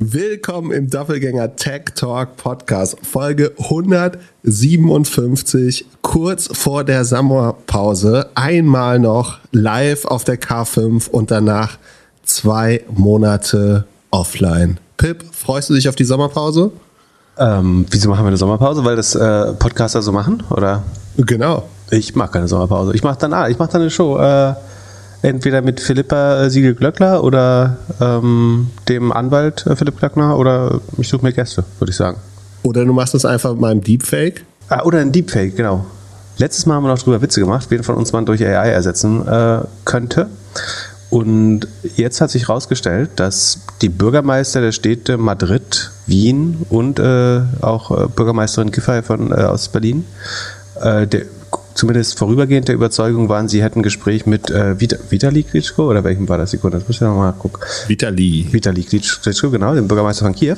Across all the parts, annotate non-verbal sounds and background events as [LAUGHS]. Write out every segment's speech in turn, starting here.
Willkommen im Doppelgänger Tech Talk Podcast, Folge 157, kurz vor der Sommerpause. Einmal noch live auf der K5 und danach zwei Monate offline. Pip, freust du dich auf die Sommerpause? Ähm, wieso machen wir eine Sommerpause? Weil das äh, Podcaster so machen? Oder? Genau. Ich mache keine Sommerpause. Ich mache dann, ah, ich mache dann eine Show. Äh, entweder mit Philippa äh, Siegel-Glöckler oder ähm, dem Anwalt äh, Philipp Glöckner oder ich suche mir Gäste, würde ich sagen. Oder du machst das einfach mit meinem Deepfake. Ah, oder ein Deepfake, genau. Letztes Mal haben wir noch drüber Witze gemacht, wen von uns man durch AI ersetzen äh, könnte. Und jetzt hat sich herausgestellt, dass die Bürgermeister der Städte Madrid, Wien und äh, auch äh, Bürgermeisterin Giffey von, äh, aus Berlin äh, der, zumindest vorübergehend der Überzeugung waren, sie hätten ein Gespräch mit äh, Vita, Vitali Klitschko oder welchem war das? Sekunde, das muss ich nochmal gucken. Vitali. Vitali Klitschko, genau, dem Bürgermeister von Kiew.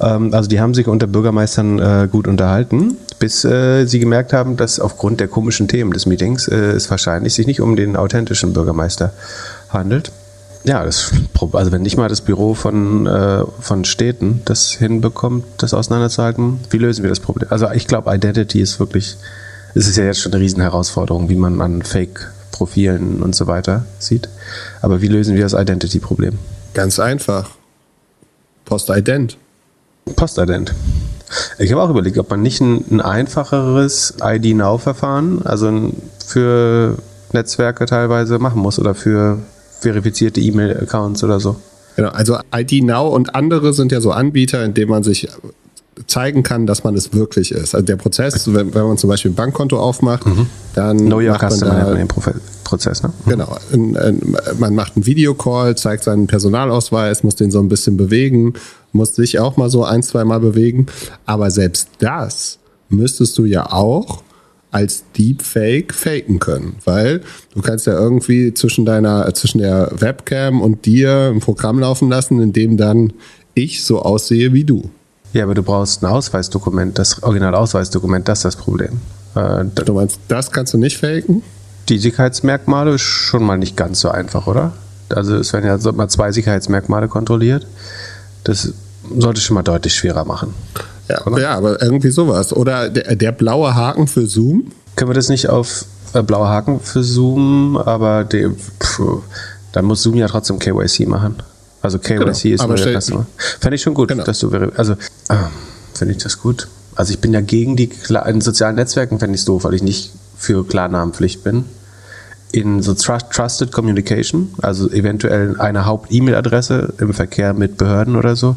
Ähm, also die haben sich unter Bürgermeistern äh, gut unterhalten, bis äh, sie gemerkt haben, dass aufgrund der komischen Themen des Meetings äh, es wahrscheinlich sich nicht um den authentischen Bürgermeister handelt. Ja, das, also wenn nicht mal das Büro von, äh, von Städten das hinbekommt, das auseinanderzuhalten, wie lösen wir das Problem? Also ich glaube, Identity ist wirklich es ist ja jetzt schon eine Riesenherausforderung, wie man an Fake-Profilen und so weiter sieht. Aber wie lösen wir das Identity-Problem? Ganz einfach. Postident. Postident. Ich habe auch überlegt, ob man nicht ein, ein einfacheres ID-Now-Verfahren, also für Netzwerke teilweise machen muss oder für verifizierte E-Mail-Accounts oder so. Genau, also ID Now und andere sind ja so Anbieter, in denen man sich zeigen kann, dass man es wirklich ist. Also der Prozess, wenn, wenn man zum Beispiel ein Bankkonto aufmacht, mhm. dann Know your macht man Customer da, den Prozess, ne? Mhm. Genau. In, in, man macht einen Videocall, zeigt seinen Personalausweis, muss den so ein bisschen bewegen, muss sich auch mal so ein, zwei Mal bewegen. Aber selbst das müsstest du ja auch als Deepfake faken können, weil du kannst ja irgendwie zwischen deiner, zwischen der Webcam und dir ein Programm laufen lassen, in dem dann ich so aussehe wie du. Ja, aber du brauchst ein Ausweisdokument, das Originalausweisdokument, das ist das Problem. Äh, du meinst, das kannst du nicht faken? Die Sicherheitsmerkmale ist schon mal nicht ganz so einfach, oder? Also es werden ja mal zwei Sicherheitsmerkmale kontrolliert. Das sollte schon mal deutlich schwerer machen. Ja, oder? ja aber irgendwie sowas. Oder der, der, blaue Haken für Zoom? Können wir das nicht auf äh, blaue Haken für Zoom, aber die, pff, dann muss Zoom ja trotzdem KYC machen. Also KYC genau. ist aber der Customer. Fände ich schon gut, genau. dass du also äh, finde ich das gut. Also ich bin ja gegen die in sozialen Netzwerken fände ich es doof, weil ich nicht für Klarnamenpflicht bin. In so Trusted Communication, also eventuell eine Haupt-E-Mail-Adresse im Verkehr mit Behörden oder so.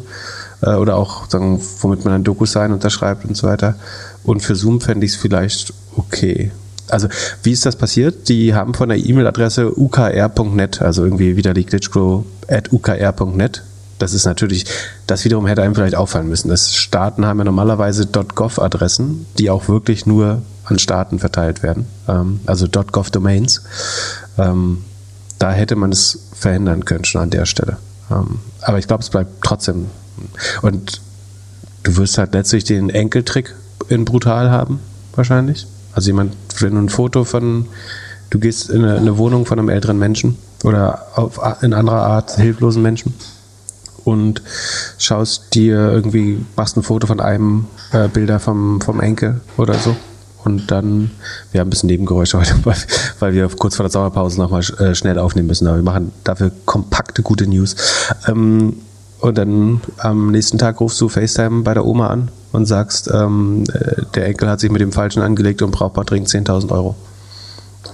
Äh, oder auch, sagen, womit man ein DocuSign unterschreibt und so weiter. Und für Zoom fände ich es vielleicht okay. Also, wie ist das passiert? Die haben von der E-Mail-Adresse ukr.net, also irgendwie wieder Klitschko at ukr.net. Das ist natürlich, das wiederum hätte einem vielleicht auffallen müssen. Das Staaten haben ja normalerweise .gov-Adressen, die auch wirklich nur an Staaten verteilt werden. Ähm, also .gov-Domains. Ähm, da hätte man es verhindern können schon an der Stelle. Ähm, aber ich glaube, es bleibt trotzdem. Und du wirst halt letztlich den Enkeltrick in brutal haben, wahrscheinlich. Also jemand, wenn du ein Foto von, du gehst in eine, eine Wohnung von einem älteren Menschen oder auf, in anderer Art hilflosen Menschen und schaust dir irgendwie, machst ein Foto von einem äh, Bilder vom, vom Enkel oder so. Und dann, wir haben ein bisschen Nebengeräusche heute, [LAUGHS] weil, weil wir kurz vor der Sommerpause nochmal äh, schnell aufnehmen müssen. Aber wir machen dafür kompakte, gute News. Ähm, und dann am nächsten Tag rufst du FaceTime bei der Oma an und sagst, ähm, äh, der Enkel hat sich mit dem Falschen angelegt und braucht mal dringend 10.000 Euro.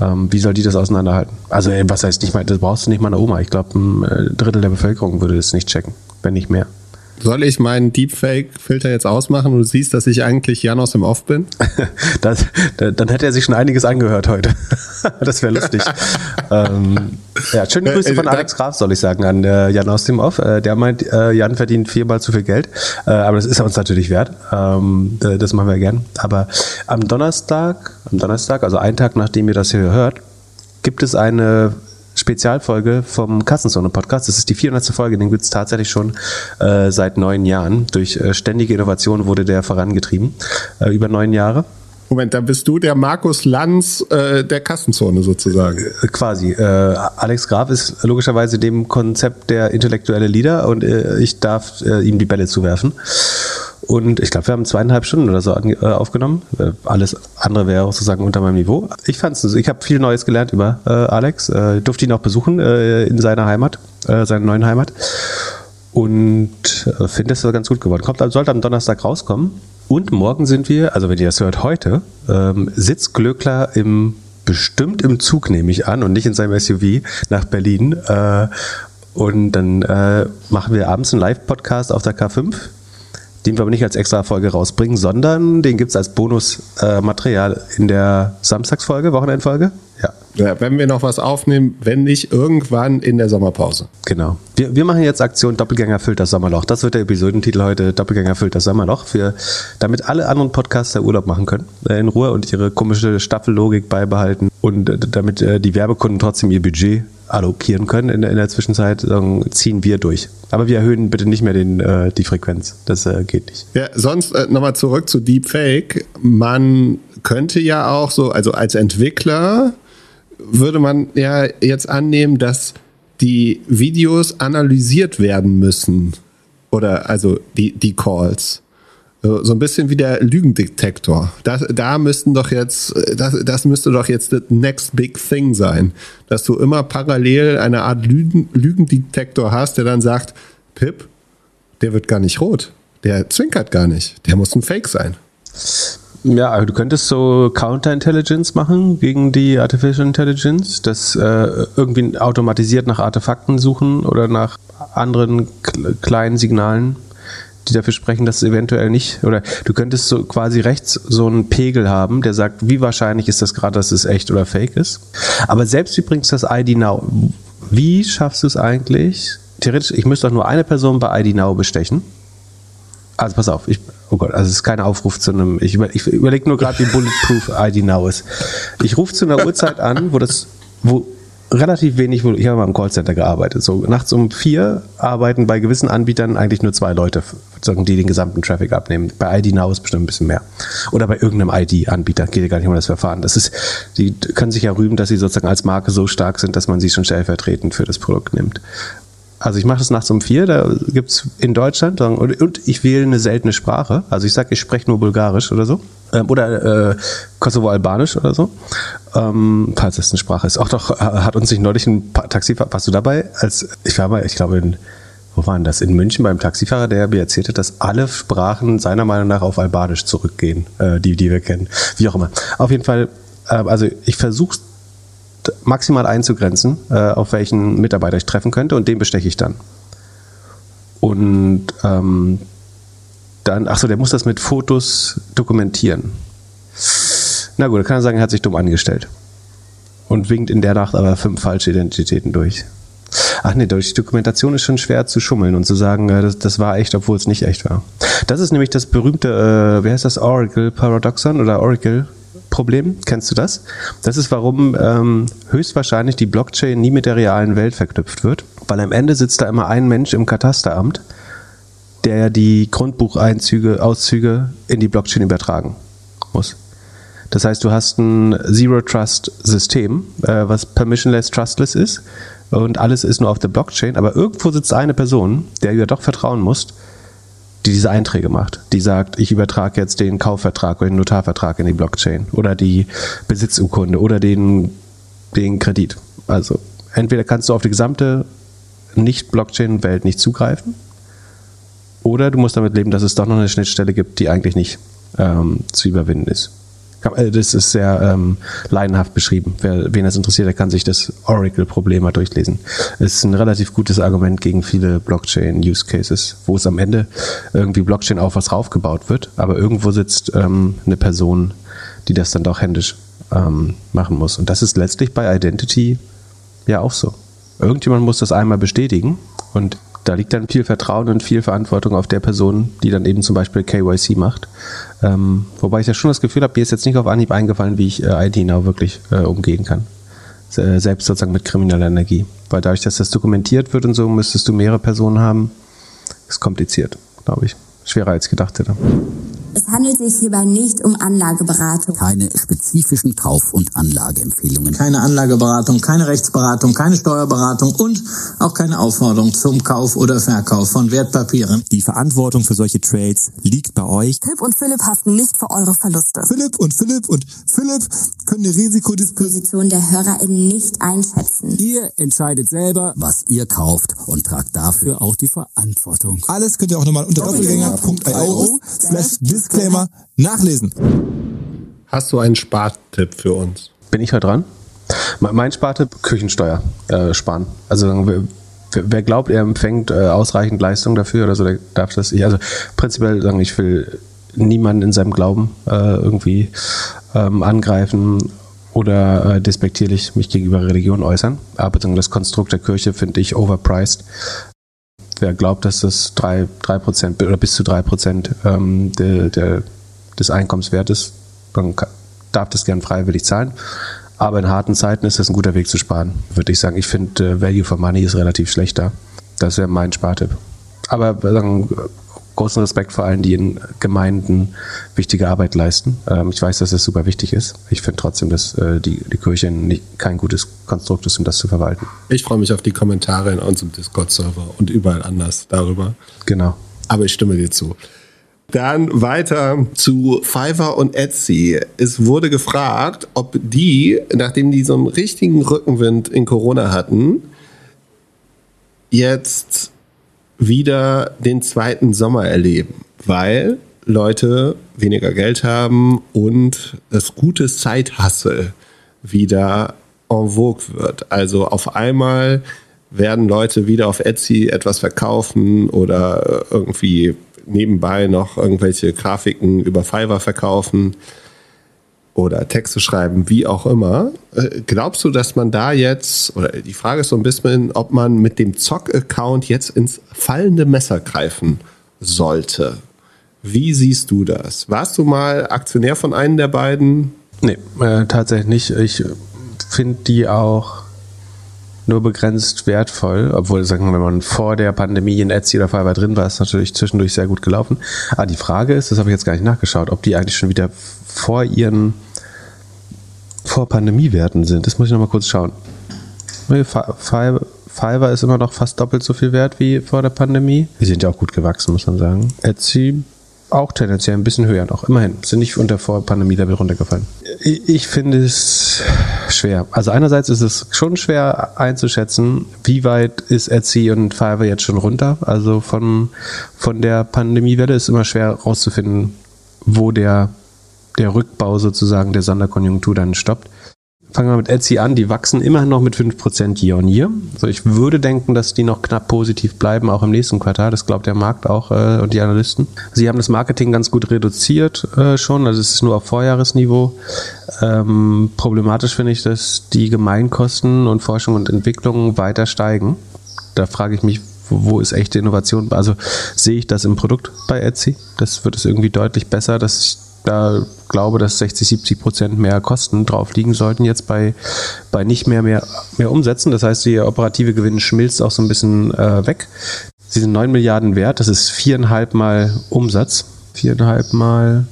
Ähm, wie soll die das auseinanderhalten? Also, äh, was heißt nicht mal, das brauchst du nicht mal eine Oma. Ich glaube, ein äh, Drittel der Bevölkerung würde das nicht checken, wenn nicht mehr. Soll ich meinen Deepfake-Filter jetzt ausmachen und du siehst, dass ich eigentlich Jan aus dem Off bin? [LAUGHS] das, dann hätte er sich schon einiges angehört heute. [LAUGHS] das wäre lustig. [LAUGHS] ähm, ja, schöne Grüße äh, von Alex Graf, soll ich sagen, an äh, Jan aus dem Off. Äh, der meint, äh, Jan verdient viermal zu viel Geld. Äh, aber das ist er uns natürlich wert. Ähm, das machen wir gern. Aber am Donnerstag, am Donnerstag, also einen Tag nachdem ihr das hier hört, gibt es eine Spezialfolge vom Kassenzone Podcast. Das ist die 400. Folge, den gibt es tatsächlich schon äh, seit neun Jahren. Durch äh, ständige Innovation wurde der vorangetrieben, äh, über neun Jahre. Moment, da bist du der Markus Lanz äh, der Kassenzone sozusagen. Äh, quasi. Äh, Alex Graf ist logischerweise dem Konzept der intellektuelle Leader und äh, ich darf äh, ihm die Bälle zuwerfen. Und ich glaube, wir haben zweieinhalb Stunden oder so äh, aufgenommen. Äh, alles andere wäre sozusagen unter meinem Niveau. Ich fand's, ich habe viel Neues gelernt über äh, Alex. Äh, durfte ihn auch besuchen äh, in seiner Heimat, äh, seiner neuen Heimat. Und äh, finde es ganz gut geworden. Kommt, sollte am Donnerstag rauskommen. Und morgen sind wir, also wenn ihr das hört, heute, ähm, sitzt Glöckler im bestimmt im Zug, nehme ich an, und nicht in seinem SUV nach Berlin. Und dann machen wir abends einen Live-Podcast auf der K5 den wir aber nicht als extra Folge rausbringen, sondern den gibt es als Bonusmaterial äh, in der Samstagsfolge, Wochenendfolge. Ja. ja. Wenn wir noch was aufnehmen, wenn nicht irgendwann in der Sommerpause. Genau. Wir, wir machen jetzt Aktion Doppelgänger füllt das Sommerloch. Das wird der Episodentitel heute, Doppelgänger füllt das Sommerloch, für, damit alle anderen Podcaster Urlaub machen können, äh, in Ruhe und ihre komische Staffellogik beibehalten und äh, damit äh, die Werbekunden trotzdem ihr Budget allokieren können in, in der Zwischenzeit, ziehen wir durch. Aber wir erhöhen bitte nicht mehr den, äh, die Frequenz. Das äh, geht nicht. Ja, sonst äh, nochmal zurück zu Deepfake. Man könnte ja auch so, also als Entwickler würde man ja jetzt annehmen, dass die Videos analysiert werden müssen. Oder also die, die Calls. So ein bisschen wie der Lügendetektor. Das, da müssten doch jetzt, das, das müsste doch jetzt das next big thing sein. Dass du immer parallel eine Art Lügen, Lügendetektor hast, der dann sagt, Pip, der wird gar nicht rot. Der zwinkert gar nicht. Der muss ein Fake sein. Ja, du könntest so Counterintelligence machen gegen die Artificial Intelligence, das äh, irgendwie automatisiert nach Artefakten suchen oder nach anderen kleinen Signalen die dafür sprechen, dass es eventuell nicht, oder du könntest so quasi rechts so einen Pegel haben, der sagt, wie wahrscheinlich ist das gerade, dass es echt oder fake ist. Aber selbst übrigens das ID Now, wie schaffst du es eigentlich? Theoretisch, ich müsste doch nur eine Person bei ID Now bestechen. Also pass auf, ich, oh Gott, also es ist kein Aufruf zu einem, ich, über, ich überlege nur gerade, wie Bulletproof ID Now ist. Ich rufe zu einer Uhrzeit an, wo das, wo relativ wenig, ich habe mal im Callcenter gearbeitet. So nachts um vier arbeiten bei gewissen Anbietern eigentlich nur zwei Leute, die den gesamten Traffic abnehmen. Bei ID Now ist bestimmt ein bisschen mehr. Oder bei irgendeinem ID-Anbieter geht ja gar nicht um das Verfahren. Das ist, die können sich ja rühmen, dass sie sozusagen als Marke so stark sind, dass man sie schon stellvertretend für das Produkt nimmt. Also ich mache das nachts um vier, da gibt es in Deutschland, und ich wähle eine seltene Sprache. Also ich sage, ich spreche nur Bulgarisch oder so. Ähm, oder äh, Kosovo-Albanisch oder so. Ähm, falls das eine Sprache ist. Auch doch äh, hat uns sich neulich ein Taxifahrer, warst du dabei? Als ich war mal, ich glaube in wo waren das? In München beim Taxifahrer, der mir erzählte, dass alle Sprachen seiner Meinung nach auf Albanisch zurückgehen, äh, die, die wir kennen. Wie auch immer. Auf jeden Fall, äh, also ich versuche maximal einzugrenzen, äh, auf welchen Mitarbeiter ich treffen könnte und den besteche ich dann. Und ähm, dann, achso, der muss das mit Fotos dokumentieren. Na gut, kann er sagen, er hat sich dumm angestellt. Und winkt in der Nacht aber fünf falsche Identitäten durch. Ach nee, durch die Dokumentation ist schon schwer zu schummeln und zu sagen, äh, das, das war echt, obwohl es nicht echt war. Das ist nämlich das berühmte, äh, wie heißt das, Oracle Paradoxon oder Oracle Problem. Kennst du das? Das ist, warum ähm, höchstwahrscheinlich die Blockchain nie mit der realen Welt verknüpft wird. Weil am Ende sitzt da immer ein Mensch im Katasteramt, der die Grundbucheinzüge, Auszüge in die Blockchain übertragen muss. Das heißt, du hast ein Zero-Trust-System, äh, was permissionless, trustless ist und alles ist nur auf der Blockchain, aber irgendwo sitzt eine Person, der du ja doch vertrauen musst, die diese Einträge macht, die sagt, ich übertrage jetzt den Kaufvertrag oder den Notarvertrag in die Blockchain oder die Besitzurkunde oder den, den Kredit. Also entweder kannst du auf die gesamte Nicht-Blockchain-Welt nicht zugreifen oder du musst damit leben, dass es doch noch eine Schnittstelle gibt, die eigentlich nicht ähm, zu überwinden ist. Äh, das ist sehr ähm, leidenhaft beschrieben. Wer, wen das interessiert, der kann sich das Oracle-Problem mal durchlesen. Es ist ein relativ gutes Argument gegen viele Blockchain-Use-Cases, wo es am Ende irgendwie Blockchain auf was raufgebaut wird, aber irgendwo sitzt ähm, eine Person, die das dann doch händisch ähm, machen muss. Und das ist letztlich bei Identity ja auch so. Irgendjemand muss das einmal bestätigen und da liegt dann viel Vertrauen und viel Verantwortung auf der Person, die dann eben zum Beispiel KYC macht. Ähm, wobei ich ja schon das Gefühl habe, mir ist jetzt nicht auf Anhieb eingefallen, wie ich äh, ID Now wirklich äh, umgehen kann. Äh, selbst sozusagen mit krimineller Energie. Weil dadurch, dass das dokumentiert wird und so, müsstest du mehrere Personen haben. Ist kompliziert, glaube ich. Schwerer als gedacht hätte. Es handelt sich hierbei nicht um Anlageberatung. Keine spezifischen Kauf- und Anlageempfehlungen. Keine Anlageberatung, keine Rechtsberatung, keine Steuerberatung und auch keine Aufforderung zum Kauf oder Verkauf von Wertpapieren. Die Verantwortung für solche Trades liegt bei euch. Philipp und Philipp haften nicht für eure Verluste. Philipp und Philipp und Philipp können die Risikodisposition der HörerInnen nicht einschätzen. Ihr entscheidet selber, was ihr kauft und tragt dafür auch die Verantwortung. Alles könnt ihr auch nochmal unter doppelgänger.io slash Disclaimer nachlesen. Hast du einen Spartipp für uns? Bin ich heute dran? Mein Spartipp, Küchensteuer äh, sparen. Also wer, glaubt, er empfängt äh, ausreichend Leistung dafür oder so, der darf das nicht. Also prinzipiell sagen, ich will niemanden in seinem Glauben äh, irgendwie ähm, angreifen oder äh, despektierlich mich gegenüber Religion äußern. Aber das Konstrukt der Kirche finde ich overpriced. Wer glaubt, dass das 3%, 3 oder bis zu 3% ähm, de, de, des Einkommenswertes, dann darf das gern freiwillig zahlen. Aber in harten Zeiten ist das ein guter Weg zu sparen, würde ich sagen. Ich finde, äh, Value for Money ist relativ schlechter. Das wäre mein Spartipp. Aber sagen, großen Respekt vor allen, die in Gemeinden wichtige Arbeit leisten. Ähm, ich weiß, dass das super wichtig ist. Ich finde trotzdem, dass äh, die, die Kirche nicht, kein gutes Konstrukt ist, um das zu verwalten. Ich freue mich auf die Kommentare in unserem Discord-Server und überall anders darüber. Genau. Aber ich stimme dir zu. Dann weiter zu Fiverr und Etsy. Es wurde gefragt, ob die, nachdem die so einen richtigen Rückenwind in Corona hatten, jetzt wieder den zweiten Sommer erleben, weil Leute weniger Geld haben und das gute Zeithassel wieder en vogue wird. Also auf einmal werden Leute wieder auf Etsy etwas verkaufen oder irgendwie nebenbei noch irgendwelche Grafiken über Fiverr verkaufen oder Texte schreiben, wie auch immer. Äh, glaubst du, dass man da jetzt, oder die Frage ist so ein bisschen, ob man mit dem Zock-Account jetzt ins fallende Messer greifen sollte? Wie siehst du das? Warst du mal Aktionär von einem der beiden? Nee, äh, tatsächlich nicht. Ich finde die auch nur begrenzt wertvoll, obwohl, sagen wir, wenn man vor der Pandemie in Etsy oder Fiverr drin war, ist natürlich zwischendurch sehr gut gelaufen. Aber ah, die Frage ist, das habe ich jetzt gar nicht nachgeschaut, ob die eigentlich schon wieder vor ihren vor Pandemiewerten sind. Das muss ich nochmal kurz schauen. Fiverr ist immer noch fast doppelt so viel wert wie vor der Pandemie. Die sind ja auch gut gewachsen, muss man sagen. Etsy auch tendenziell ein bisschen höher noch. Immerhin, sind nicht unter vor Pandemie-Level runtergefallen. Ich finde es schwer. Also einerseits ist es schon schwer einzuschätzen, wie weit ist Etsy und Fiverr jetzt schon runter. Also von, von der Pandemiewelle ist immer schwer rauszufinden, wo der der Rückbau sozusagen der Sonderkonjunktur dann stoppt. Fangen wir mit Etsy an, die wachsen immerhin noch mit 5% year on year. So, ich würde denken, dass die noch knapp positiv bleiben, auch im nächsten Quartal. Das glaubt der Markt auch äh, und die Analysten. Sie haben das Marketing ganz gut reduziert äh, schon, also es ist nur auf Vorjahresniveau. Ähm, problematisch finde ich, dass die Gemeinkosten und Forschung und Entwicklung weiter steigen. Da frage ich mich, wo ist echte Innovation? Also sehe ich das im Produkt bei Etsy? Das wird es irgendwie deutlich besser, dass ich da glaube, dass 60, 70 Prozent mehr Kosten drauf liegen sollten jetzt bei, bei nicht mehr, mehr, mehr Umsätzen. Das heißt, die operative Gewinn schmilzt auch so ein bisschen äh, weg. Sie sind 9 Milliarden wert, das ist viereinhalb Mal Umsatz. Viereinhalb Mal,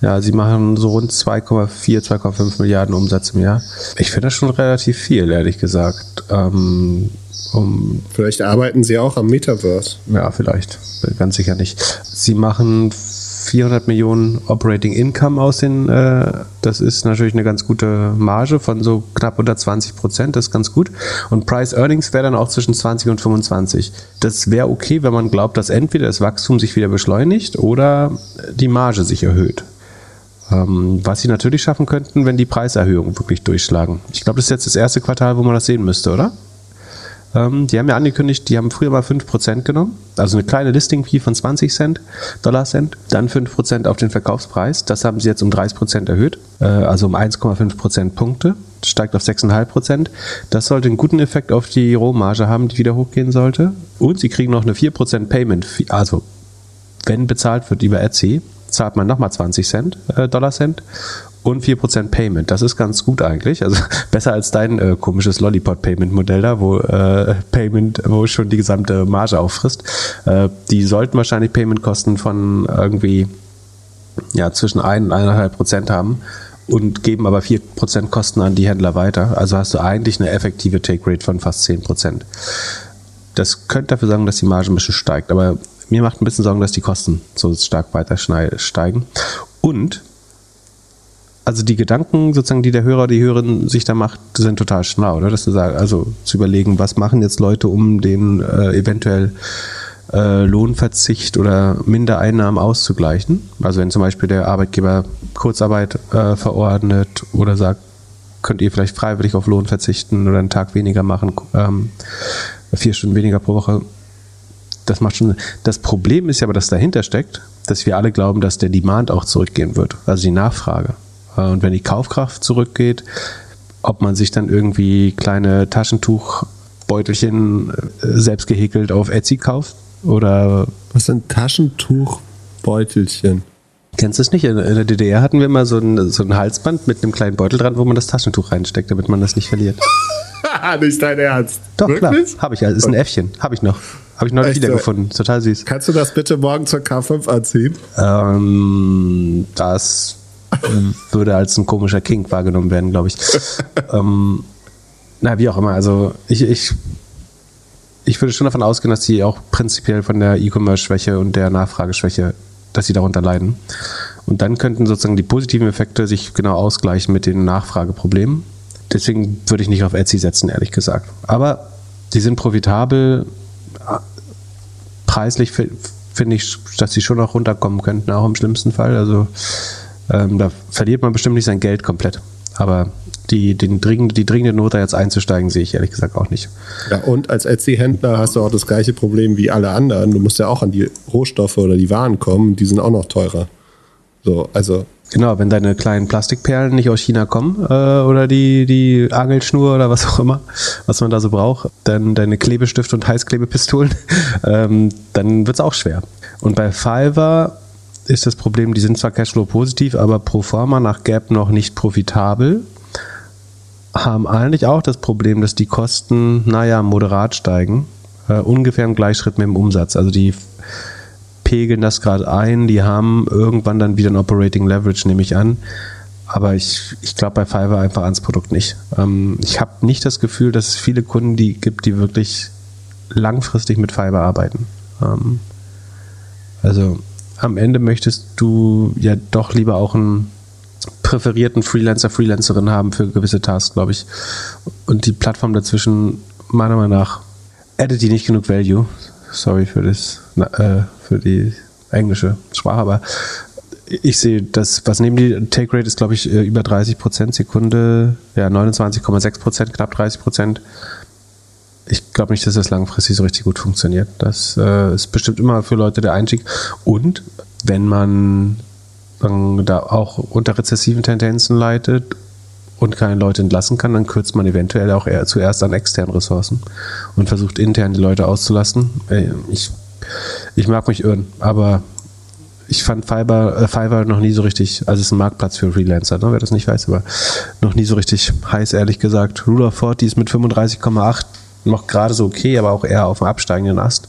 ja, sie machen so rund 2,4, 2,5 Milliarden Umsatz im Jahr. Ich finde das schon relativ viel, ehrlich gesagt. Ähm, um vielleicht arbeiten sie auch am Metaverse. Ja, vielleicht. Ganz sicher nicht. Sie machen 400 Millionen Operating Income aussehen. Äh, das ist natürlich eine ganz gute Marge von so knapp unter 20 Prozent. Das ist ganz gut. Und Price Earnings wäre dann auch zwischen 20 und 25. Das wäre okay, wenn man glaubt, dass entweder das Wachstum sich wieder beschleunigt oder die Marge sich erhöht. Ähm, was sie natürlich schaffen könnten, wenn die Preiserhöhungen wirklich durchschlagen. Ich glaube, das ist jetzt das erste Quartal, wo man das sehen müsste, oder? Ähm, die haben ja angekündigt, die haben früher mal 5% genommen, also eine kleine Listing-Fee von 20 Cent, Dollar Cent, dann 5% auf den Verkaufspreis. Das haben sie jetzt um 30% erhöht, äh, also um 1,5% Punkte. Das steigt auf 6,5%. Das sollte einen guten Effekt auf die Rohmarge haben, die wieder hochgehen sollte. Und sie kriegen noch eine 4% Payment, Fee, also wenn bezahlt wird über Etsy, zahlt man nochmal 20 Cent, äh, Dollar Cent und 4% Payment. Das ist ganz gut eigentlich. Also [LAUGHS] besser als dein äh, komisches Lollipop-Payment-Modell da, wo äh, [LAUGHS] Payment, wo schon die gesamte Marge auffrisst. Äh, die sollten wahrscheinlich Payment kosten von irgendwie ja, zwischen 1 und 1,5 Prozent haben und geben aber 4 Prozent Kosten an die Händler weiter. Also hast du eigentlich eine effektive Take Rate von fast 10 Prozent. Das könnte dafür sorgen, dass die Marge ein bisschen steigt, aber mir macht ein bisschen Sorgen, dass die Kosten so stark weiter steigen. Und also die Gedanken sozusagen, die der Hörer, die Hörerin sich da macht, sind total schlau, oder? Dass du sagst, also zu überlegen, was machen jetzt Leute, um den äh, eventuell äh, Lohnverzicht oder Mindereinnahmen auszugleichen. Also wenn zum Beispiel der Arbeitgeber Kurzarbeit äh, verordnet oder sagt, könnt ihr vielleicht freiwillig auf Lohn verzichten oder einen Tag weniger machen, ähm, vier Stunden weniger pro Woche. Das macht schon. Das Problem ist ja aber, dass dahinter steckt, dass wir alle glauben, dass der Demand auch zurückgehen wird, also die Nachfrage. Äh, und wenn die Kaufkraft zurückgeht, ob man sich dann irgendwie kleine Taschentuchbeutelchen äh, selbst gehäkelt auf Etsy kauft, oder was sind Taschentuchbeutelchen? Kennst du es nicht? In der DDR hatten wir mal so ein, so ein Halsband mit einem kleinen Beutel dran, wo man das Taschentuch reinsteckt, damit man das nicht verliert. [LAUGHS] nicht dein Ernst. Doch, Wirklich? klar. Habe ich ja. Ist ein Äffchen. Habe ich noch. Habe ich neulich wiedergefunden. Total süß. Kannst du das bitte morgen zur K5 anziehen? Ähm, das [LAUGHS] würde als ein komischer Kink wahrgenommen werden, glaube ich. [LAUGHS] ähm, na, wie auch immer. Also ich, ich ich würde schon davon ausgehen, dass sie auch prinzipiell von der E-Commerce-Schwäche und der Nachfrageschwäche, dass sie darunter leiden. Und dann könnten sozusagen die positiven Effekte sich genau ausgleichen mit den Nachfrageproblemen. Deswegen würde ich nicht auf Etsy setzen, ehrlich gesagt. Aber die sind profitabel. Preislich finde ich, dass sie schon noch runterkommen könnten, auch im schlimmsten Fall. Also ähm, da verliert man bestimmt nicht sein Geld komplett. Aber die, den dringend, die dringende Not, da jetzt einzusteigen, sehe ich ehrlich gesagt auch nicht. Ja, und als Etsy-Händler hast du auch das gleiche Problem wie alle anderen. Du musst ja auch an die Rohstoffe oder die Waren kommen, die sind auch noch teurer. So, also. Genau, wenn deine kleinen Plastikperlen nicht aus China kommen äh, oder die, die Angelschnur oder was auch immer, was man da so braucht, dann deine Klebestift und Heißklebepistolen, [LAUGHS] ähm, dann wird es auch schwer. Und bei Fiverr ist das Problem, die sind zwar Cashflow positiv, aber pro forma nach Gap noch nicht profitabel haben eigentlich auch das Problem, dass die Kosten, naja, moderat steigen, äh, ungefähr im Gleichschritt mit dem Umsatz. Also die pegeln das gerade ein, die haben irgendwann dann wieder ein Operating Leverage, nehme ich an. Aber ich, ich glaube bei Fiverr einfach ans Produkt nicht. Ähm, ich habe nicht das Gefühl, dass es viele Kunden die gibt, die wirklich langfristig mit Fiverr arbeiten. Ähm, also am Ende möchtest du ja doch lieber auch ein präferierten Freelancer, Freelancerin haben für gewisse Tasks, glaube ich. Und die Plattform dazwischen, meiner Meinung nach, addet die nicht genug Value. Sorry für das, äh, für die englische Sprache, aber ich sehe das, was neben die Take Rate ist, glaube ich, äh, über 30 Prozent Sekunde, ja, 29,6 Prozent, knapp 30 Prozent. Ich glaube nicht, dass das langfristig so richtig gut funktioniert. Das äh, ist bestimmt immer für Leute der Einstieg. Und wenn man da auch unter rezessiven Tendenzen leidet und keine Leute entlassen kann, dann kürzt man eventuell auch eher zuerst an externen Ressourcen und versucht intern die Leute auszulassen. Äh, ich, ich mag mich irren, aber ich fand Fiverr, äh, Fiverr noch nie so richtig, also es ist ein Marktplatz für Freelancer, ne, wer das nicht weiß, aber noch nie so richtig heiß, ehrlich gesagt. Rule of 40 ist mit 35,8 noch gerade so okay, aber auch eher auf dem absteigenden Ast.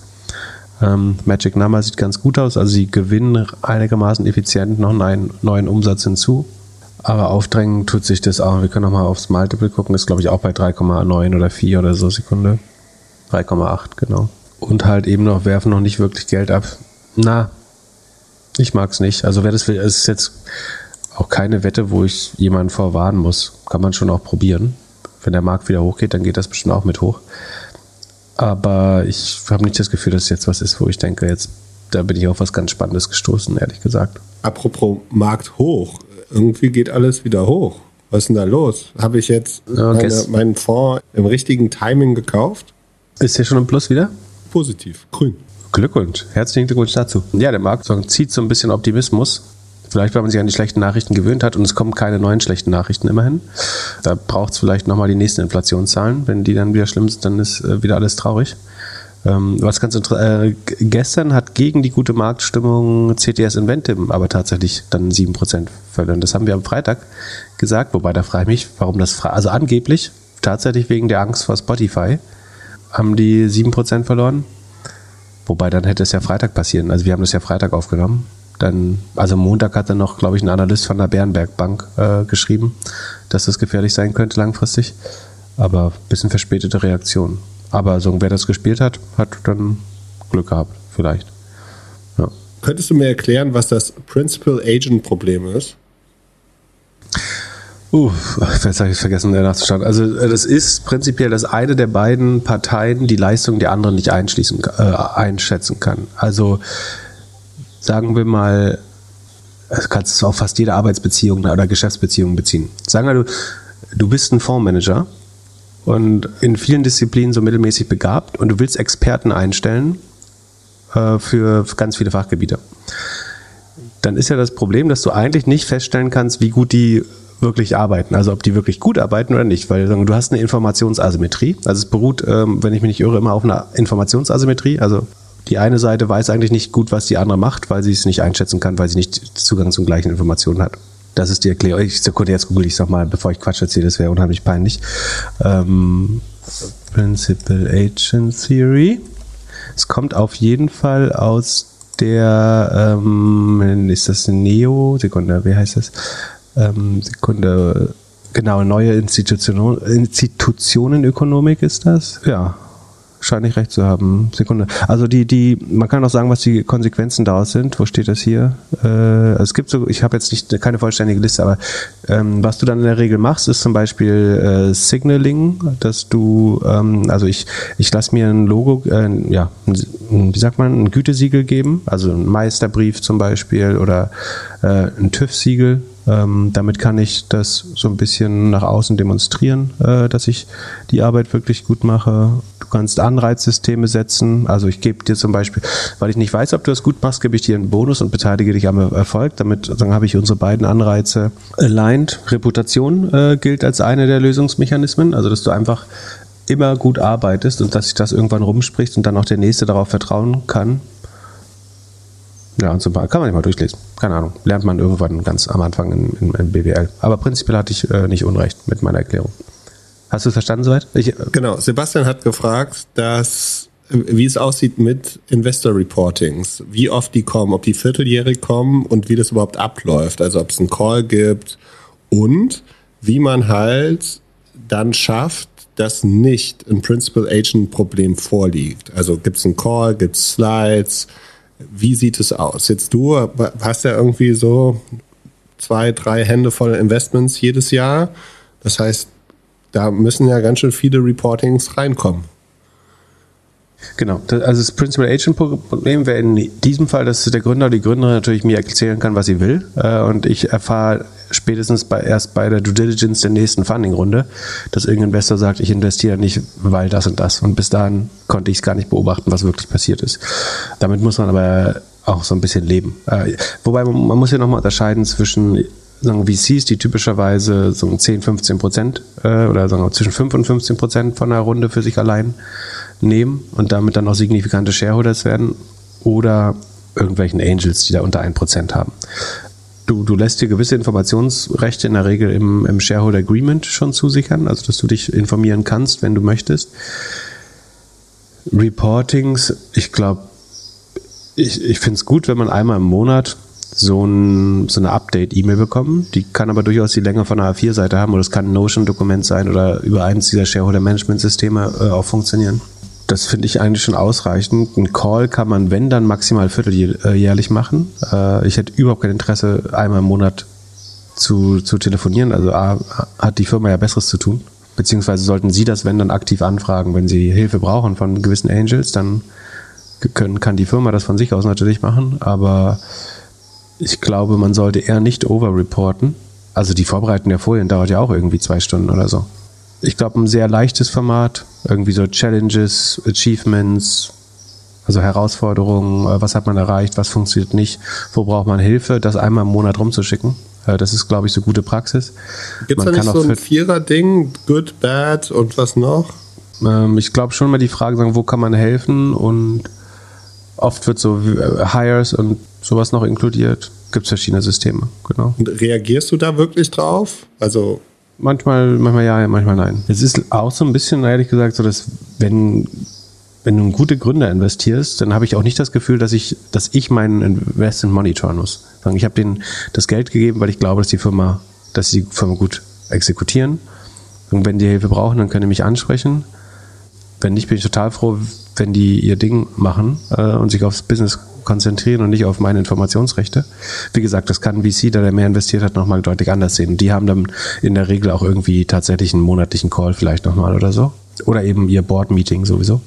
Ähm, Magic Number sieht ganz gut aus, also sie gewinnen einigermaßen effizient noch einen neuen Umsatz hinzu. Aber aufdrängen tut sich das auch. Wir können noch mal aufs Multiple gucken. Ist, glaube ich, auch bei 3,9 oder 4 oder so Sekunde. 3,8, genau. Und halt eben noch werfen noch nicht wirklich Geld ab. Na, ich mag es nicht. Also wer das will, es ist jetzt auch keine Wette, wo ich jemanden vorwarnen muss. Kann man schon auch probieren. Wenn der Markt wieder hochgeht, dann geht das bestimmt auch mit hoch. Aber ich habe nicht das Gefühl, dass jetzt was ist, wo ich denke, jetzt da bin ich auf was ganz Spannendes gestoßen, ehrlich gesagt. Apropos Markt hoch. Irgendwie geht alles wieder hoch. Was ist denn da los? Habe ich jetzt ja, meine, meinen Fonds im richtigen Timing gekauft? Ist der schon im Plus wieder? Positiv, grün. Glückwunsch, herzlichen Glückwunsch dazu. Ja, der Markt zieht so ein bisschen Optimismus. Vielleicht, weil man sich an die schlechten Nachrichten gewöhnt hat und es kommen keine neuen schlechten Nachrichten immerhin. Da braucht es vielleicht nochmal die nächsten Inflationszahlen. Wenn die dann wieder schlimm sind, dann ist äh, wieder alles traurig. Ähm, was ganz interessant, äh, gestern hat gegen die gute Marktstimmung CTS Inventim aber tatsächlich dann 7% verloren. Das haben wir am Freitag gesagt, wobei da frage ich mich, warum das, also angeblich, tatsächlich wegen der Angst vor Spotify, haben die 7% verloren. Wobei dann hätte es ja Freitag passieren. Also wir haben das ja Freitag aufgenommen dann, also Montag hat dann noch, glaube ich, ein Analyst von der Bärenberg Bank äh, geschrieben, dass das gefährlich sein könnte langfristig. Aber ein bisschen verspätete Reaktion. Aber so, wer das gespielt hat, hat dann Glück gehabt, vielleicht. Ja. Könntest du mir erklären, was das Principal-Agent-Problem ist? Uh, [LAUGHS] jetzt habe ich vergessen der nachzuschauen. Also äh, das ist prinzipiell, dass eine der beiden Parteien die Leistung der anderen nicht einschließen, äh, einschätzen kann. Also sagen wir mal, du kannst es auf fast jede Arbeitsbeziehung oder Geschäftsbeziehung beziehen. Sagen wir, du, du bist ein Fondsmanager und in vielen Disziplinen so mittelmäßig begabt und du willst Experten einstellen äh, für ganz viele Fachgebiete. Dann ist ja das Problem, dass du eigentlich nicht feststellen kannst, wie gut die wirklich arbeiten. Also ob die wirklich gut arbeiten oder nicht, weil du hast eine Informationsasymmetrie. Also es beruht, ähm, wenn ich mich nicht irre, immer auf einer Informationsasymmetrie. Also die eine Seite weiß eigentlich nicht gut, was die andere macht, weil sie es nicht einschätzen kann, weil sie nicht Zugang zu gleichen Informationen hat. Das ist die Erklärung. Ich Sekunde, jetzt google ich es nochmal, bevor ich Quatsch erzähle, das wäre unheimlich peinlich. Ähm, Principal Agent Theory. Es kommt auf jeden Fall aus der, ähm, ist das Neo, Sekunde, wie heißt das? ähm, Sekunde, genau, neue Institution, Institutionenökonomik ist das. Ja, scheine ich recht zu haben. Sekunde. Also die, die, man kann auch sagen, was die Konsequenzen daraus sind. Wo steht das hier? Äh, also es gibt so, ich habe jetzt nicht keine vollständige Liste, aber ähm, was du dann in der Regel machst, ist zum Beispiel äh, Signaling, dass du, ähm, also ich, ich lasse mir ein Logo, äh, ja, ein, wie sagt man, ein Gütesiegel geben, also ein Meisterbrief zum Beispiel oder äh, ein TÜV-Siegel ähm, damit kann ich das so ein bisschen nach außen demonstrieren, äh, dass ich die Arbeit wirklich gut mache. Kannst Anreizsysteme setzen. Also ich gebe dir zum Beispiel, weil ich nicht weiß, ob du das gut machst, gebe ich dir einen Bonus und beteilige dich am Erfolg. Damit dann habe ich unsere beiden Anreize aligned. Reputation äh, gilt als eine der Lösungsmechanismen. Also dass du einfach immer gut arbeitest und dass sich das irgendwann rumspricht und dann auch der Nächste darauf vertrauen kann, ja, und so kann man nicht mal durchlesen. Keine Ahnung. Lernt man irgendwann ganz am Anfang in BWL. Aber prinzipiell hatte ich äh, nicht Unrecht mit meiner Erklärung. Hast du es verstanden soweit? Ich, genau. Sebastian hat gefragt, dass wie es aussieht mit Investor Reportings, wie oft die kommen, ob die vierteljährig kommen und wie das überhaupt abläuft, also ob es einen Call gibt und wie man halt dann schafft, dass nicht ein Principal Agent Problem vorliegt. Also gibt es einen Call, gibt es Slides, wie sieht es aus? Jetzt du hast ja irgendwie so zwei, drei Hände voll Investments jedes Jahr. Das heißt, da müssen ja ganz schön viele Reportings reinkommen. Genau, also das Principal Agent Problem wäre in diesem Fall, dass der Gründer oder die Gründerin natürlich mir erzählen kann, was sie will. Äh, und ich erfahre spätestens bei, erst bei der Due Diligence der nächsten Funding-Runde, dass irgendein Investor sagt, ich investiere nicht, weil das und das. Und bis dahin konnte ich es gar nicht beobachten, was wirklich passiert ist. Damit muss man aber auch so ein bisschen leben. Äh, wobei man, man muss ja nochmal unterscheiden zwischen sagen VCs, die typischerweise so 10, 15 Prozent äh, oder sagen wir zwischen 5 und 15 Prozent von einer Runde für sich allein nehmen und damit dann auch signifikante Shareholders werden oder irgendwelchen Angels, die da unter 1 Prozent haben. Du, du lässt dir gewisse Informationsrechte in der Regel im, im Shareholder Agreement schon zusichern, also dass du dich informieren kannst, wenn du möchtest. Reportings, ich glaube, ich, ich finde es gut, wenn man einmal im Monat so, ein, so eine Update-E-Mail bekommen. Die kann aber durchaus die Länge von einer A4-Seite haben oder es kann ein Notion-Dokument sein oder über eines dieser Shareholder-Management-Systeme äh, auch funktionieren. Das finde ich eigentlich schon ausreichend. Ein Call kann man, wenn dann, maximal vierteljährlich machen. Äh, ich hätte überhaupt kein Interesse, einmal im Monat zu, zu telefonieren. Also A, hat die Firma ja Besseres zu tun. Beziehungsweise sollten Sie das, wenn dann aktiv anfragen, wenn Sie Hilfe brauchen von gewissen Angels, dann können, kann die Firma das von sich aus natürlich machen. Aber ich glaube, man sollte eher nicht overreporten. Also die Vorbereitung der Folien dauert ja auch irgendwie zwei Stunden oder so. Ich glaube, ein sehr leichtes Format, irgendwie so Challenges, Achievements, also Herausforderungen, äh, was hat man erreicht, was funktioniert nicht, wo braucht man Hilfe, das einmal im Monat rumzuschicken. Äh, das ist, glaube ich, so gute Praxis. Gibt es da nicht so ein Vierer-Ding, good, bad und was noch? Ähm, ich glaube schon mal die Frage sagen, wo kann man helfen und oft wird so äh, Hires und sowas noch inkludiert. Gibt es verschiedene Systeme, genau. Und reagierst du da wirklich drauf? Also manchmal, manchmal ja, manchmal nein. Es ist auch so ein bisschen, ehrlich gesagt, so, dass wenn wenn du in gute Gründer investierst, dann habe ich auch nicht das Gefühl, dass ich, dass ich meinen Investment monitoren muss. Ich habe denen das Geld gegeben, weil ich glaube, dass die Firma, dass die Firma gut exekutieren. Und wenn die Hilfe brauchen, dann können die mich ansprechen. Wenn nicht, bin ich total froh, wenn die ihr Ding machen äh, und sich aufs Business konzentrieren und nicht auf meine Informationsrechte. Wie gesagt, das kann ein VC, der, der mehr investiert hat, nochmal deutlich anders sehen. Die haben dann in der Regel auch irgendwie tatsächlich einen monatlichen Call vielleicht nochmal oder so. Oder eben ihr Board-Meeting sowieso.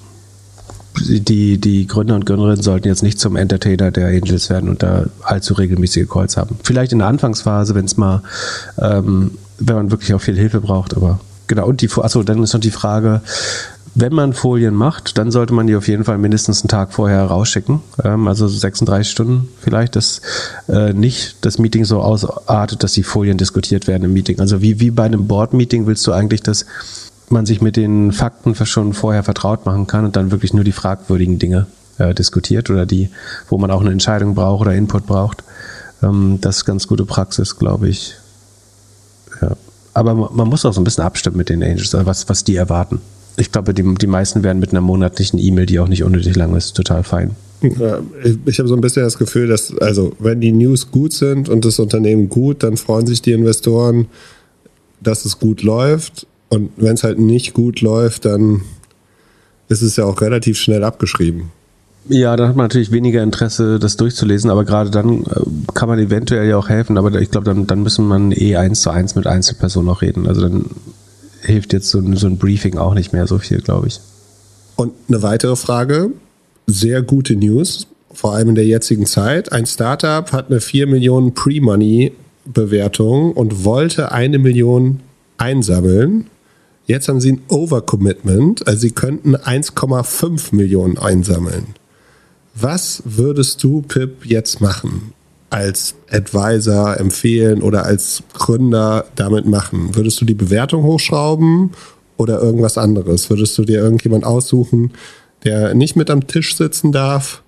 Die, die Gründer und Gründerinnen sollten jetzt nicht zum Entertainer der Angels werden und da allzu regelmäßige Calls haben. Vielleicht in der Anfangsphase, wenn es mal, ähm, wenn man wirklich auch viel Hilfe braucht, aber genau. Und die, achso, dann ist noch die Frage, wenn man Folien macht, dann sollte man die auf jeden Fall mindestens einen Tag vorher rausschicken. Ähm, also 36 Stunden vielleicht, dass äh, nicht das Meeting so ausartet, dass die Folien diskutiert werden im Meeting. Also wie, wie bei einem Board-Meeting willst du eigentlich, dass man sich mit den Fakten schon vorher vertraut machen kann und dann wirklich nur die fragwürdigen Dinge äh, diskutiert oder die, wo man auch eine Entscheidung braucht oder Input braucht. Ähm, das ist ganz gute Praxis, glaube ich. Ja. Aber man muss auch so ein bisschen abstimmen mit den Angels, also was, was die erwarten ich glaube, die, die meisten werden mit einer monatlichen E-Mail, die auch nicht unnötig lang ist, total fein. Ich habe so ein bisschen das Gefühl, dass, also, wenn die News gut sind und das Unternehmen gut, dann freuen sich die Investoren, dass es gut läuft. Und wenn es halt nicht gut läuft, dann ist es ja auch relativ schnell abgeschrieben. Ja, dann hat man natürlich weniger Interesse, das durchzulesen, aber gerade dann äh, kann man eventuell ja auch helfen, aber ich glaube, dann, dann müssen man eh eins zu eins mit Einzelpersonen auch reden. Also dann hilft jetzt so, so ein Briefing auch nicht mehr so viel, glaube ich. Und eine weitere Frage, sehr gute News, vor allem in der jetzigen Zeit. Ein Startup hat eine 4 Millionen Pre-Money-Bewertung und wollte eine Million einsammeln. Jetzt haben sie ein Overcommitment, also sie könnten 1,5 Millionen einsammeln. Was würdest du, Pip, jetzt machen? Als Advisor empfehlen oder als Gründer damit machen? Würdest du die Bewertung hochschrauben oder irgendwas anderes? Würdest du dir irgendjemand aussuchen, der nicht mit am Tisch sitzen darf?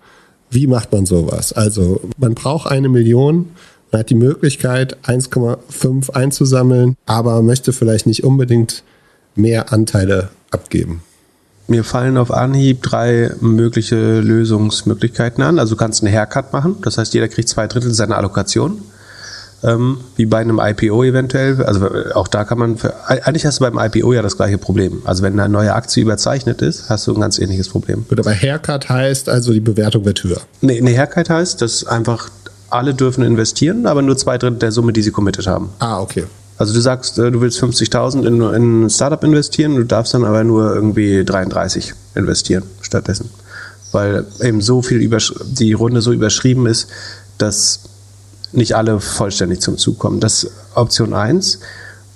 Wie macht man sowas? Also man braucht eine Million, man hat die Möglichkeit, 1,5 einzusammeln, aber möchte vielleicht nicht unbedingt mehr Anteile abgeben. Mir fallen auf Anhieb drei mögliche Lösungsmöglichkeiten an. Also du kannst einen Haircut machen, das heißt, jeder kriegt zwei Drittel seiner Allokation. Ähm, wie bei einem IPO eventuell. Also äh, auch da kann man, für, eigentlich hast du beim IPO ja das gleiche Problem. Also wenn eine neue Aktie überzeichnet ist, hast du ein ganz ähnliches Problem. Gut, aber Haircut heißt also, die Bewertung wird höher. Nee, eine Haircut heißt, dass einfach alle dürfen investieren, aber nur zwei Drittel der Summe, die sie committed haben. Ah, okay. Also du sagst, äh, du willst 50.000 in, in ein Startup investieren, du darfst dann aber nur irgendwie 33 investieren stattdessen. Weil eben so viel die Runde so überschrieben ist, dass nicht alle vollständig zum Zug kommen. Das ist Option 1.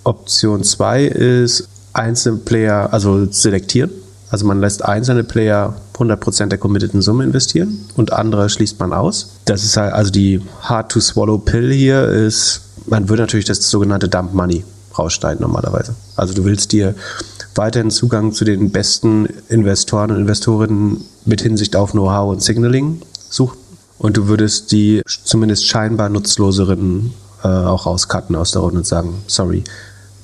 Option 2 ist einzelne Player, also selektieren. Also man lässt einzelne Player 100% der committeden Summe investieren und andere schließt man aus. Das ist halt, also die hard to swallow pill hier ist man würde natürlich das sogenannte Dump Money rausschneiden normalerweise. Also du willst dir weiterhin Zugang zu den besten Investoren und Investorinnen mit Hinsicht auf Know-how und Signaling suchen. Und du würdest die zumindest scheinbar nutzloseren äh, auch rauscutten aus der Runde und sagen, sorry,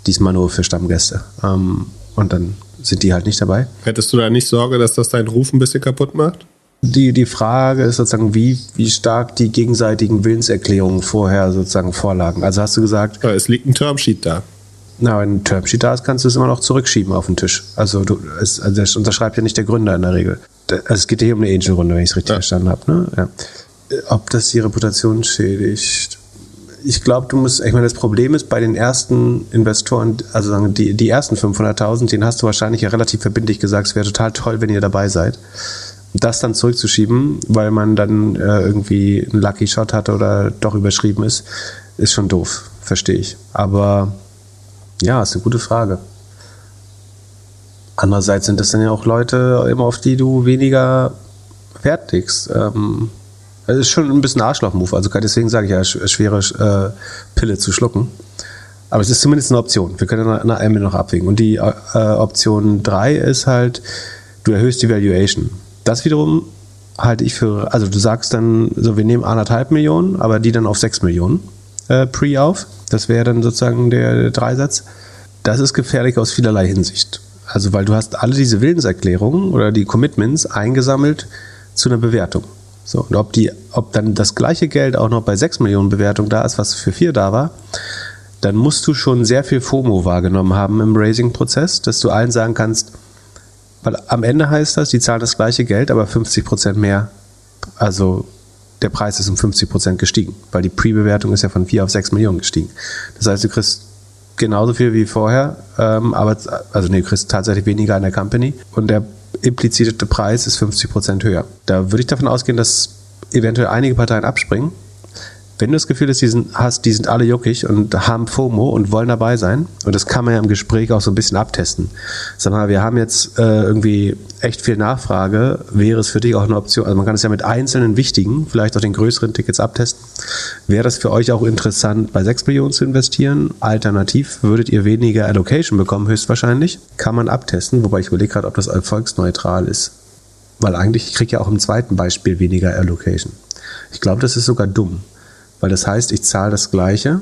diesmal nur für Stammgäste. Ähm, und dann sind die halt nicht dabei. Hättest du da nicht Sorge, dass das deinen Ruf ein bisschen kaputt macht? Die, die Frage ist sozusagen, wie, wie stark die gegenseitigen Willenserklärungen vorher sozusagen vorlagen. Also hast du gesagt. Ja, es liegt ein Termsheet da. Na, wenn ein Termsheet da ist, kannst du es immer noch zurückschieben auf den Tisch. Also, du, es, also das unterschreibt ja nicht der Gründer in der Regel. Also es geht hier um eine Angel-Runde, wenn ich es richtig ja. verstanden habe. Ne? Ja. Ob das die Reputation schädigt? Ich glaube, du musst, ich meine, das Problem ist bei den ersten Investoren, also sagen die, die ersten 500.000, denen hast du wahrscheinlich ja relativ verbindlich gesagt, es wäre total toll, wenn ihr dabei seid das dann zurückzuschieben, weil man dann äh, irgendwie einen Lucky Shot hatte oder doch überschrieben ist, ist schon doof, verstehe ich. Aber ja, ist eine gute Frage. Andererseits sind das dann ja auch Leute, immer auf die du weniger Wert legst. Ähm, das ist schon ein bisschen Arschloch-Move. Also deswegen sage ich ja, schwere äh, Pille zu schlucken. Aber es ist zumindest eine Option. Wir können nach Ende noch abwägen. Und die äh, Option 3 ist halt, du erhöhst die Valuation. Das wiederum halte ich für, also du sagst dann, so wir nehmen anderthalb Millionen, aber die dann auf sechs Millionen äh, pre auf. Das wäre dann sozusagen der, Dreisatz. Das ist gefährlich aus vielerlei Hinsicht. Also, weil du hast alle diese Willenserklärungen oder die Commitments eingesammelt zu einer Bewertung. So, und ob, die, ob dann das gleiche Geld auch noch bei 6 Millionen Bewertung da ist, was für 4 da war, dann musst du schon sehr viel FOMO wahrgenommen haben im Raising-Prozess, dass du allen sagen kannst, weil am Ende heißt das, die zahlen das gleiche Geld, aber 50 Prozent mehr. Also der Preis ist um 50 Prozent gestiegen, weil die Pre-Bewertung ist ja von 4 auf 6 Millionen gestiegen. Das heißt, du kriegst genauso viel wie vorher, ähm, aber also nee, du kriegst tatsächlich weniger an der Company und der implizierte Preis ist 50 Prozent höher. Da würde ich davon ausgehen, dass eventuell einige Parteien abspringen wenn du das Gefühl hast, die sind, hast, die sind alle juckig und haben FOMO und wollen dabei sein, und das kann man ja im Gespräch auch so ein bisschen abtesten. Sag mal, wir haben jetzt äh, irgendwie echt viel Nachfrage, wäre es für dich auch eine Option, also man kann es ja mit einzelnen wichtigen, vielleicht auch den größeren Tickets abtesten. Wäre das für euch auch interessant, bei 6 Millionen zu investieren? Alternativ würdet ihr weniger Allocation bekommen, höchstwahrscheinlich. Kann man abtesten, wobei ich überlege gerade, ob das erfolgsneutral ist. Weil eigentlich, ich kriege ja auch im zweiten Beispiel weniger Allocation. Ich glaube, das ist sogar dumm. Weil das heißt, ich zahle das Gleiche.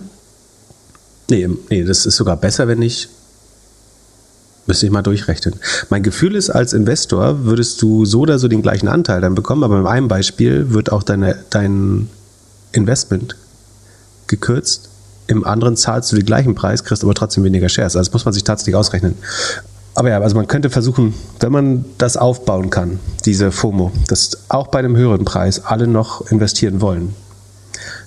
Nee, nee, das ist sogar besser, wenn ich. Müsste ich mal durchrechnen. Mein Gefühl ist, als Investor würdest du so oder so den gleichen Anteil dann bekommen, aber in einem Beispiel wird auch deine, dein Investment gekürzt. Im anderen zahlst du den gleichen Preis, kriegst aber trotzdem weniger Shares. Also das muss man sich tatsächlich ausrechnen. Aber ja, also man könnte versuchen, wenn man das aufbauen kann, diese FOMO, dass auch bei einem höheren Preis alle noch investieren wollen,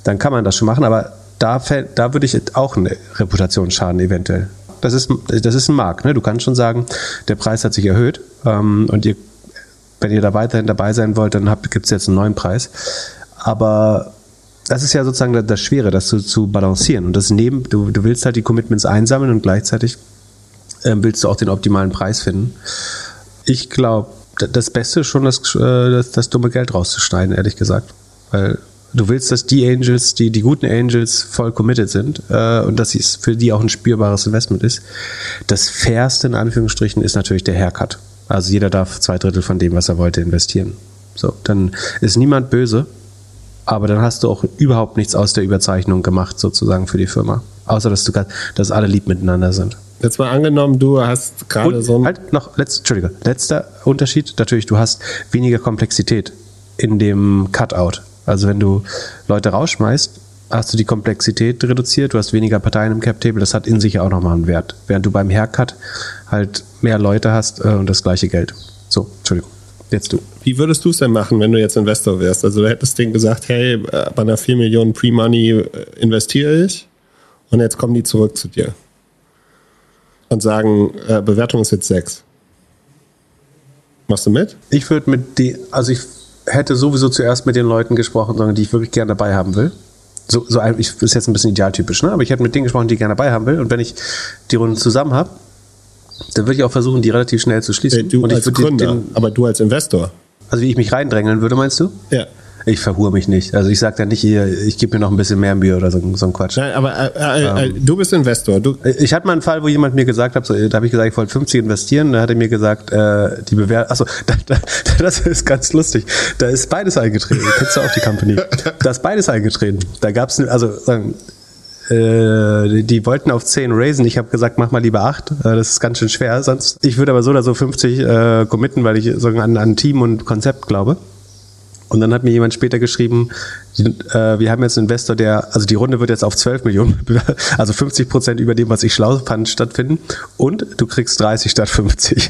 dann kann man das schon machen, aber da, da würde ich auch eine Reputation schaden, eventuell. Das ist, das ist ein Markt. Ne? Du kannst schon sagen, der Preis hat sich erhöht ähm, und ihr, wenn ihr da weiterhin dabei sein wollt, dann gibt es jetzt einen neuen Preis. Aber das ist ja sozusagen das Schwere, das zu, zu balancieren. Und das neben, du, du willst halt die Commitments einsammeln und gleichzeitig äh, willst du auch den optimalen Preis finden. Ich glaube, das Beste ist schon, das, äh, das, das dumme Geld rauszuschneiden, ehrlich gesagt. Weil du willst, dass die Angels, die, die guten Angels voll committed sind äh, und dass es für die auch ein spürbares Investment ist. Das fairste in Anführungsstrichen ist natürlich der Haircut. Also jeder darf zwei Drittel von dem, was er wollte, investieren. So, dann ist niemand böse, aber dann hast du auch überhaupt nichts aus der Überzeichnung gemacht, sozusagen für die Firma. Außer dass du dass alle lieb miteinander sind. Jetzt mal angenommen, du hast gerade so ein. Halt noch, letzt, Entschuldige, letzter Unterschied, natürlich, du hast weniger Komplexität in dem Cutout. Also wenn du Leute rausschmeißt, hast du die Komplexität reduziert, du hast weniger Parteien im Cap-Table, das hat in sich auch nochmal einen Wert. Während du beim Haircut halt mehr Leute hast äh, und das gleiche Geld. So, Entschuldigung. Jetzt du. Wie würdest du es denn machen, wenn du jetzt Investor wärst? Also du hättest denen gesagt, hey, bei einer 4 Millionen Pre-Money äh, investiere ich und jetzt kommen die zurück zu dir und sagen, äh, Bewertung ist jetzt 6. Machst du mit? Ich würde mit die, also ich hätte sowieso zuerst mit den Leuten gesprochen, die ich wirklich gerne dabei haben will. So, so ein, ich, ist jetzt ein bisschen idealtypisch, ne? aber ich hätte mit denen gesprochen, die ich gerne dabei haben will. Und wenn ich die Runden zusammen habe, dann würde ich auch versuchen, die relativ schnell zu schließen. Hey, du und als Gründer, den, aber du als Investor. Also wie ich mich reindrängeln würde, meinst du? Ja. Ich verhur mich nicht. Also ich sage dann nicht hier, ich gebe mir noch ein bisschen mehr Mühe oder so, so ein Quatsch. Nein, aber äh, äh, äh ähm, du bist Investor. Du ich hatte mal einen Fall, wo jemand mir gesagt hat, so, da habe ich gesagt, ich wollte 50 investieren. Da hat er mir gesagt, äh, die Bewertung, achso, [LAUGHS] da, da, das ist ganz lustig. Da ist beides eingetreten. Kennst du auch die Company? Da ist beides eingetreten. Da gab es, also sagen, äh, die wollten auf 10 raisen. Ich habe gesagt, mach mal lieber 8. Äh, das ist ganz schön schwer. Sonst, ich würde aber so oder so 50 äh, committen, weil ich so an, an Team und Konzept glaube. Und dann hat mir jemand später geschrieben, äh, wir haben jetzt einen Investor, der, also die Runde wird jetzt auf 12 Millionen, [LAUGHS] also 50 Prozent über dem, was ich schlau fand, stattfinden. Und du kriegst 30 statt 50.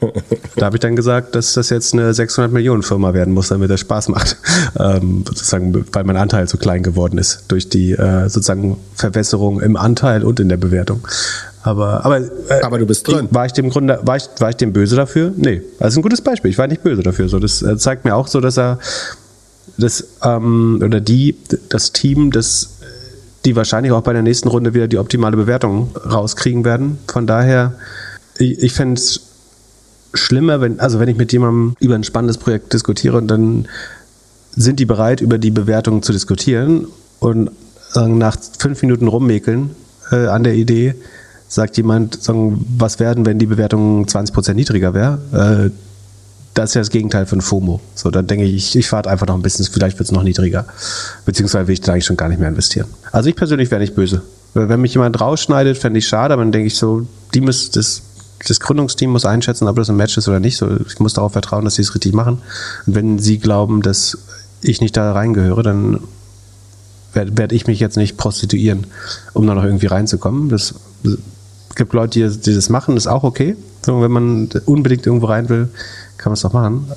[LAUGHS] da habe ich dann gesagt, dass das jetzt eine 600 Millionen Firma werden muss, damit das Spaß macht. [LAUGHS] Ähm, sozusagen, weil mein Anteil so klein geworden ist durch die äh, sozusagen Verbesserung im Anteil und in der Bewertung. Aber, aber, äh, aber du bist drin. War ich dem Grunde, war ich, war ich dem böse dafür? Nee. Das ist ein gutes Beispiel. Ich war nicht böse dafür. So, das äh, zeigt mir auch so, dass er das ähm, oder die, das Team, das die wahrscheinlich auch bei der nächsten Runde wieder die optimale Bewertung rauskriegen werden. Von daher, ich, ich fände es schlimmer, wenn, also wenn ich mit jemandem über ein spannendes Projekt diskutiere und dann sind die bereit, über die Bewertung zu diskutieren und äh, nach fünf Minuten rummäkeln äh, an der Idee, sagt jemand, sagen, was werden, wenn die Bewertung 20% niedriger wäre? Äh, das ist ja das Gegenteil von FOMO. So, dann denke ich, ich, ich fahre einfach noch ein bisschen, vielleicht wird es noch niedriger. Beziehungsweise will ich da eigentlich schon gar nicht mehr investieren. Also ich persönlich wäre nicht böse. Wenn mich jemand rausschneidet, fände ich schade, aber dann denke ich so, die müsste das, das Gründungsteam muss einschätzen, ob das ein Match ist oder nicht. So, ich muss darauf vertrauen, dass sie es richtig machen. Und wenn sie glauben, dass ich nicht da reingehöre, dann werde werd ich mich jetzt nicht prostituieren, um da noch irgendwie reinzukommen. Das, gibt Leute, die, die das machen, ist auch okay. So, wenn man unbedingt irgendwo rein will, kann man es doch machen.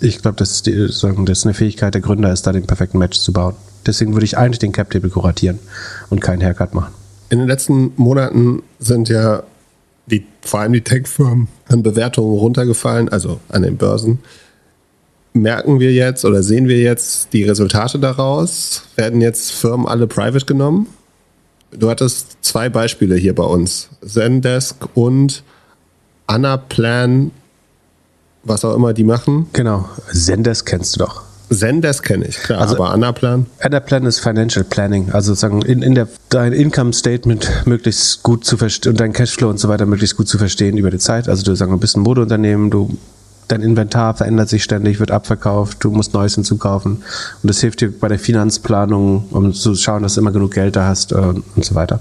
Ich glaube, das, das ist eine Fähigkeit der Gründer, ist da den perfekten Match zu bauen. Deswegen würde ich eigentlich den Cap-Table kuratieren und keinen Haircut machen. In den letzten Monaten sind ja die, vor allem die Tech-Firmen an Bewertungen runtergefallen, also an den Börsen. Merken wir jetzt oder sehen wir jetzt die Resultate daraus? Werden jetzt Firmen alle private genommen? Du hattest zwei Beispiele hier bei uns. Zendesk und Anaplan, was auch immer die machen. Genau. Zendesk kennst du doch. Zendesk kenne ich, klar, Also- aber Anaplan? Anaplan ist Financial Planning, also sozusagen in, in der, dein Income Statement möglichst gut zu verstehen und dein Cashflow und so weiter möglichst gut zu verstehen über die Zeit. Also du sagen, du bist ein Modeunternehmen, du dein Inventar verändert sich ständig, wird abverkauft, du musst Neues hinzukaufen und das hilft dir bei der Finanzplanung, um zu schauen, dass du immer genug Geld da hast äh, und so weiter.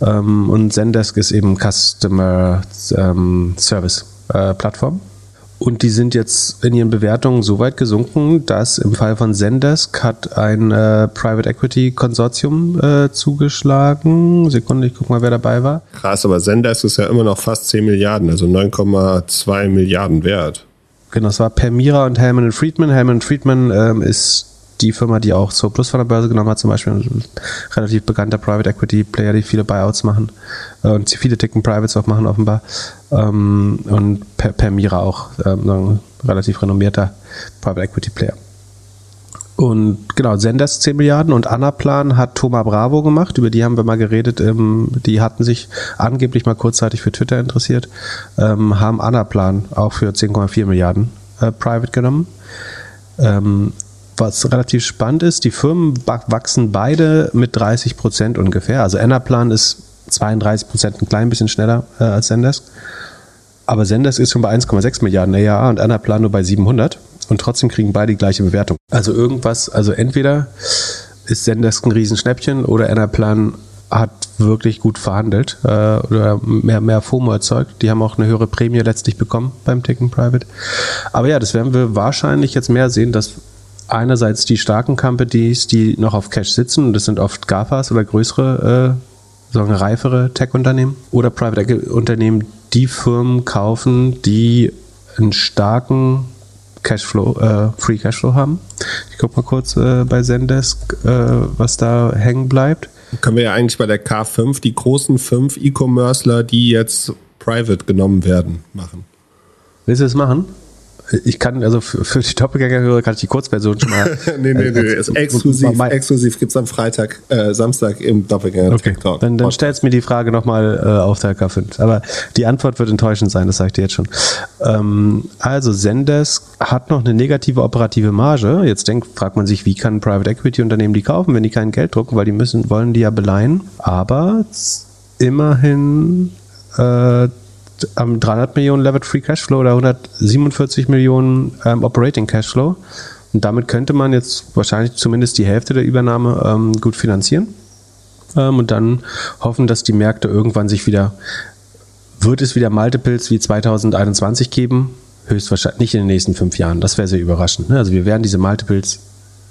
Ähm, und Zendesk ist eben Customer ähm, Service äh, Plattform. Und die sind jetzt in ihren Bewertungen so weit gesunken, dass im Fall von Zendesk hat ein äh, Private Equity Konsortium äh, zugeschlagen. Sekunde, ich guck mal, wer dabei war. Krass, aber Zendesk ist ja immer noch fast 10 Milliarden, also 9,2 Milliarden wert. Genau, das war Permira und Hellman Friedman. Hellman Friedman ähm, ist die Firma, die auch so Plus von der Börse genommen hat, zum Beispiel ein relativ bekannter Private Equity Player, die viele Buyouts machen äh, und viele Ticken Privates auch machen offenbar. Ähm, und per Permira auch ähm, ein relativ renommierter Private Equity Player. Und genau, Zendesk 10 Milliarden und Anaplan hat Thomas Bravo gemacht, über die haben wir mal geredet. Ähm, die hatten sich angeblich mal kurzzeitig für Twitter interessiert, ähm, haben Anaplan auch für 10,4 Milliarden äh, private genommen. Ähm, was relativ spannend ist, die Firmen wa- wachsen beide mit 30 Prozent ungefähr. Also Anaplan ist 32 Prozent ein klein bisschen schneller äh, als Zendesk. Aber Zendesk ist schon bei 1,6 Milliarden ARA und Anaplan nur bei 700 und trotzdem kriegen beide die gleiche Bewertung. Also irgendwas, also entweder ist Zendesk ein Riesenschnäppchen oder Anaplan hat wirklich gut verhandelt äh, oder mehr, mehr FOMO erzeugt. Die haben auch eine höhere Prämie letztlich bekommen beim Ticken Private. Aber ja, das werden wir wahrscheinlich jetzt mehr sehen, dass einerseits die starken Companies, die noch auf Cash sitzen, und das sind oft GAFAs oder größere, äh, sagen reifere Tech-Unternehmen oder Private Equity-Unternehmen, die Firmen kaufen, die einen starken Cashflow, äh, Free Cashflow haben. Ich gucke mal kurz äh, bei Zendesk, äh, was da hängen bleibt. Können wir ja eigentlich bei der K5 die großen fünf E-Commercer, die jetzt private genommen werden, machen. Willst du das machen? Ich kann, also für, für die Doppelgänger-Hörer kann ich die Kurzversion schon mal. [LAUGHS] nee, nee, nee, ist exklusiv, Mal- exklusiv gibt es am Freitag, äh, Samstag im Doppelgänger Okay, Talk. dann, dann stellst mir die Frage nochmal äh, auf der K5. Aber die Antwort wird enttäuschend sein, das sage ich dir jetzt schon. Ähm, also Zendesk hat noch eine negative operative Marge. Jetzt denkt, fragt man sich, wie kann Private Equity Unternehmen die kaufen, wenn die kein Geld drucken, weil die müssen, wollen die ja beleihen. Aber immerhin äh, am 300 Millionen Levered Free Cashflow oder 147 Millionen ähm, Operating Cashflow. Und damit könnte man jetzt wahrscheinlich zumindest die Hälfte der Übernahme ähm, gut finanzieren ähm, und dann hoffen, dass die Märkte irgendwann sich wieder, wird es wieder Multiples wie 2021 geben? Höchstwahrscheinlich nicht in den nächsten fünf Jahren. Das wäre sehr überraschend. Ne? Also wir werden diese Multiples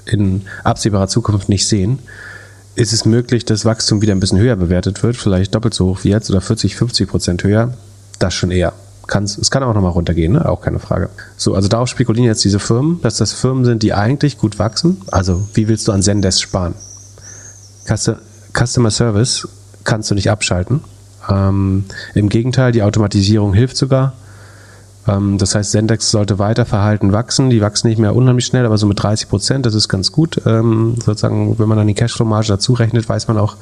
in absehbarer Zukunft nicht sehen. Ist es möglich, dass Wachstum wieder ein bisschen höher bewertet wird? Vielleicht doppelt so hoch wie jetzt oder 40, 50 Prozent höher? Das schon eher. Kann's, es kann auch nochmal runtergehen, ne? auch keine Frage. So, also darauf spekulieren jetzt diese Firmen, dass das Firmen sind, die eigentlich gut wachsen. Also, wie willst du an Zendesk sparen? Custo- Customer Service kannst du nicht abschalten. Ähm, Im Gegenteil, die Automatisierung hilft sogar. Ähm, das heißt, Zendex sollte weiter verhalten wachsen. Die wachsen nicht mehr unheimlich schnell, aber so mit 30 Prozent, das ist ganz gut. Ähm, sozusagen, wenn man dann die Cashflow-Marge dazu rechnet, weiß man auch,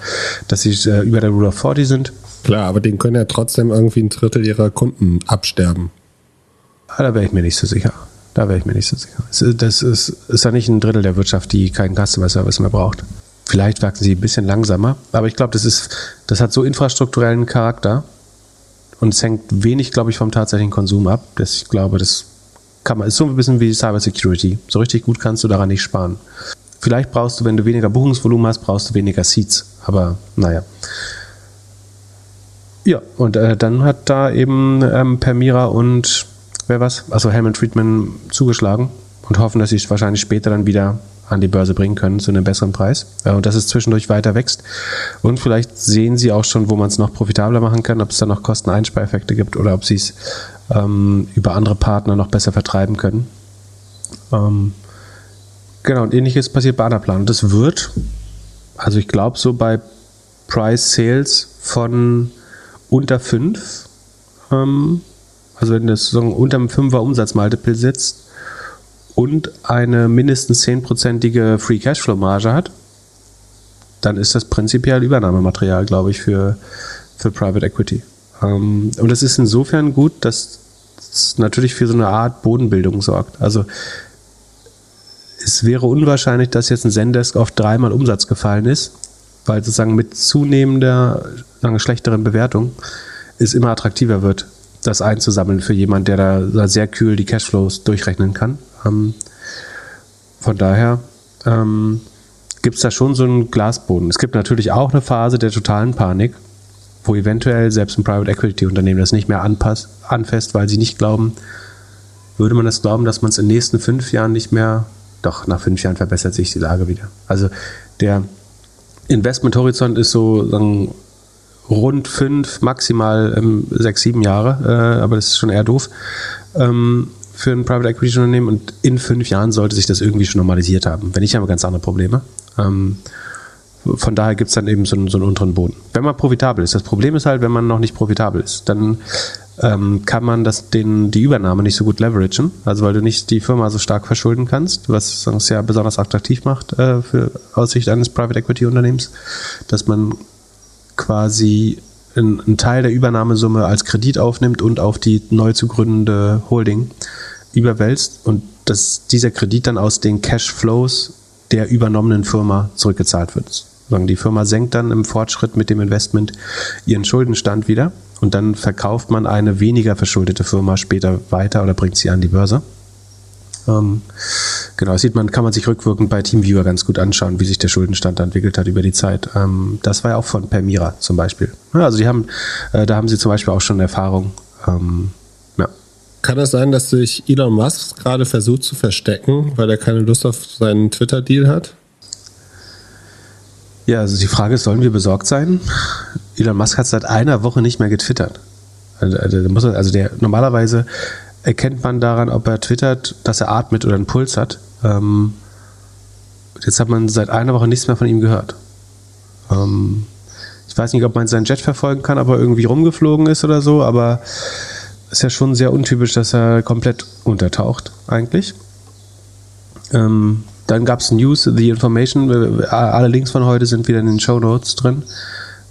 dass sie äh, über der Rule of 40 sind. Klar, aber denen können ja trotzdem irgendwie ein Drittel ihrer Kunden absterben. Ah, Da wäre ich mir nicht so sicher. Da wäre ich mir nicht so sicher. Das ist, ist ja nicht ein Drittel der Wirtschaft, die keinen Customer Service mehr braucht. Vielleicht wachsen sie ein bisschen langsamer, aber ich glaube, das das hat so infrastrukturellen Charakter und es hängt wenig, glaube ich, vom tatsächlichen Konsum ab. Das, ich glaube, das kann man, ist so ein bisschen wie Cyber Security. So richtig gut kannst du daran nicht sparen. Vielleicht brauchst du, wenn du weniger Buchungsvolumen hast, brauchst du weniger Seats. Aber naja. Ja, und äh, dann hat da eben ähm, Permira und wer was, also Helmut Friedman zugeschlagen und hoffen, dass sie es wahrscheinlich später dann wieder an die Börse bringen können zu einem besseren Preis äh, und dass es zwischendurch weiter wächst. Und vielleicht sehen sie auch schon, wo man es noch profitabler machen kann, ob es da noch Kosteneinspareffekte gibt oder ob sie es ähm, über andere Partner noch besser vertreiben können. Ähm, genau, und ähnliches passiert bei Anaplan. Das wird, also ich glaube, so bei Price Sales von unter 5, ähm, also wenn das so unter einem 5er Umsatzmultiple sitzt und eine mindestens 10%ige Free Cashflow Marge hat, dann ist das prinzipiell Übernahmematerial, glaube ich, für, für Private Equity. Ähm, und das ist insofern gut, dass es natürlich für so eine Art Bodenbildung sorgt. Also es wäre unwahrscheinlich, dass jetzt ein Zendesk auf dreimal Umsatz gefallen ist, weil sozusagen mit zunehmender, sagen, schlechteren Bewertung es immer attraktiver wird, das einzusammeln für jemand, der da sehr kühl die Cashflows durchrechnen kann. Ähm, von daher ähm, gibt es da schon so einen Glasboden. Es gibt natürlich auch eine Phase der totalen Panik, wo eventuell selbst ein Private Equity Unternehmen das nicht mehr anpasst, anfasst, weil sie nicht glauben, würde man das glauben, dass man es in den nächsten fünf Jahren nicht mehr, doch nach fünf Jahren verbessert sich die Lage wieder. Also der Investmenthorizont ist so sagen, rund fünf, maximal ähm, sechs, sieben Jahre, äh, aber das ist schon eher doof ähm, für ein Private Equity Unternehmen und in fünf Jahren sollte sich das irgendwie schon normalisiert haben. Wenn nicht, haben wir ganz andere Probleme. Ähm, von daher gibt es dann eben so einen, so einen unteren Boden. Wenn man profitabel ist. Das Problem ist halt, wenn man noch nicht profitabel ist, dann ähm, kann man das, den, die Übernahme nicht so gut leveragen, also weil du nicht die Firma so stark verschulden kannst, was es ja besonders attraktiv macht äh, für Aussicht eines Private Equity Unternehmens, dass man quasi einen Teil der Übernahmesumme als Kredit aufnimmt und auf die neu zu gründende Holding überwälzt und dass dieser Kredit dann aus den Cashflows der übernommenen Firma zurückgezahlt wird. Die Firma senkt dann im Fortschritt mit dem Investment ihren Schuldenstand wieder und dann verkauft man eine weniger verschuldete Firma später weiter oder bringt sie an die Börse. Ähm, genau, das sieht man, kann man sich rückwirkend bei TeamViewer ganz gut anschauen, wie sich der Schuldenstand entwickelt hat über die Zeit. Ähm, das war ja auch von Permira zum Beispiel. Ja, also die haben, äh, da haben sie zum Beispiel auch schon Erfahrung. Ähm, ja. Kann es sein, dass sich Elon Musk gerade versucht zu verstecken, weil er keine Lust auf seinen Twitter-Deal hat? Ja, also die Frage ist, sollen wir besorgt sein? Elon Musk hat seit einer Woche nicht mehr getwittert. Also, also, also der normalerweise erkennt man daran, ob er twittert, dass er atmet oder einen Puls hat. Ähm, jetzt hat man seit einer Woche nichts mehr von ihm gehört. Ähm, ich weiß nicht, ob man seinen Jet verfolgen kann, ob er irgendwie rumgeflogen ist oder so, aber ist ja schon sehr untypisch, dass er komplett untertaucht, eigentlich. Ähm, dann gab es News, The Information, alle Links von heute sind wieder in den Show Notes drin.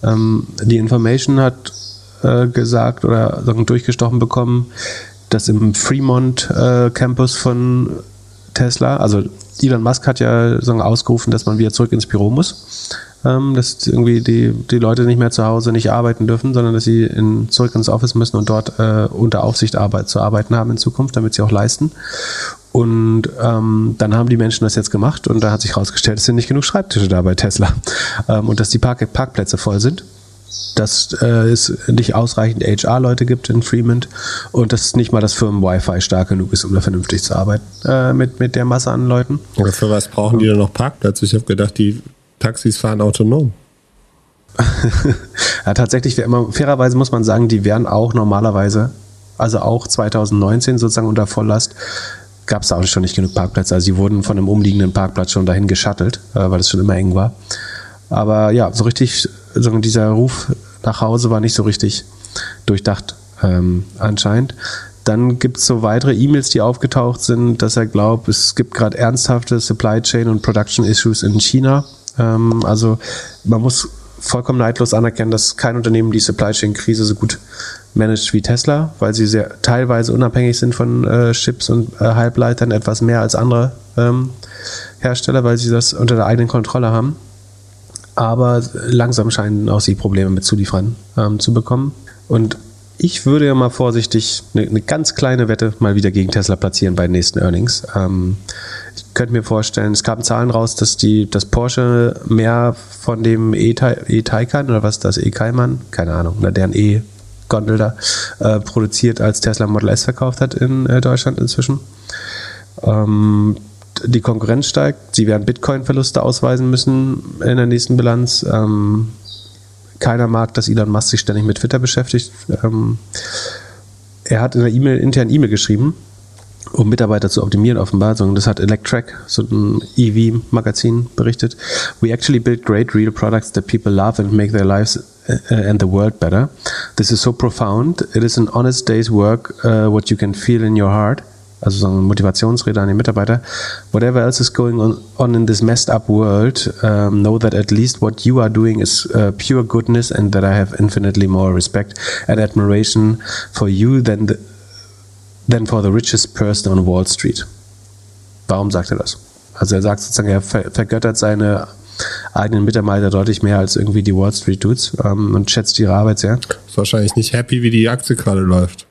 Ähm, The Information hat äh, gesagt oder durchgestochen bekommen, dass im Fremont äh, Campus von Tesla, also Elon Musk hat ja sagen, ausgerufen, dass man wieder zurück ins Büro muss. Ähm, dass irgendwie die, die Leute nicht mehr zu Hause nicht arbeiten dürfen, sondern dass sie in, zurück ins Office müssen und dort äh, unter Aufsicht Arbeit, zu arbeiten haben in Zukunft, damit sie auch leisten. Und ähm, dann haben die Menschen das jetzt gemacht und da hat sich herausgestellt, es sind nicht genug Schreibtische da bei Tesla ähm, und dass die Park Parkplätze voll sind dass äh, es nicht ausreichend HR-Leute gibt in Fremont und dass nicht mal das Firmen-Wi-Fi stark genug ist, um da vernünftig zu arbeiten äh, mit, mit der Masse an Leuten. Oder für was brauchen die denn noch Parkplätze? Ich habe gedacht, die Taxis fahren autonom. [LAUGHS] ja, tatsächlich, fairerweise muss man sagen, die wären auch normalerweise, also auch 2019 sozusagen unter Volllast, gab es da auch schon nicht genug Parkplätze. Also sie wurden von einem umliegenden Parkplatz schon dahin geschattelt, äh, weil es schon immer eng war. Aber ja, so richtig, so dieser Ruf nach Hause war nicht so richtig durchdacht ähm, anscheinend. Dann gibt es so weitere E-Mails, die aufgetaucht sind, dass er glaubt, es gibt gerade ernsthafte Supply Chain und Production Issues in China. Ähm, also man muss vollkommen neidlos anerkennen, dass kein Unternehmen die Supply Chain Krise so gut managt wie Tesla, weil sie sehr teilweise unabhängig sind von äh, Chips und äh, Halbleitern, etwas mehr als andere ähm, Hersteller, weil sie das unter der eigenen Kontrolle haben aber langsam scheinen auch sie Probleme mit Zulieferern ähm, zu bekommen. Und ich würde ja mal vorsichtig eine, eine, ganz kleine Wette mal wieder gegen Tesla platzieren bei den nächsten Earnings. Ähm, ich könnte mir vorstellen, es kamen Zahlen raus, dass die, dass Porsche mehr von dem E-Taycan oder was das E-Cayman, keine Ahnung, oder deren E-Gondel da äh, produziert, als Tesla Model S verkauft hat in äh, Deutschland inzwischen. Ähm, die Konkurrenz steigt, sie werden Bitcoin-Verluste ausweisen müssen in der nächsten Bilanz. Ähm, keiner mag, dass Elon Musk sich ständig mit Twitter beschäftigt. Ähm, er hat in der E-Mail, internen E-Mail geschrieben, um Mitarbeiter zu optimieren offenbar, das hat Electrek, so ein EV-Magazin, berichtet. We actually build great real products that people love and make their lives uh, and the world better. This is so profound. It is an honest day's work, uh, what you can feel in your heart also so eine Motivationsrede an die Mitarbeiter. Whatever else is going on, on in this messed up world, um, know that at least what you are doing is uh, pure goodness and that I have infinitely more respect and admiration for you than, the, than for the richest person on Wall Street. Warum sagt er das? Also er sagt sozusagen, er vergöttert seine eigenen Mitarbeiter deutlich mehr als irgendwie die Wall Street Dudes ähm, und schätzt ihre Arbeit sehr. Ist wahrscheinlich nicht happy, wie die Aktie gerade läuft.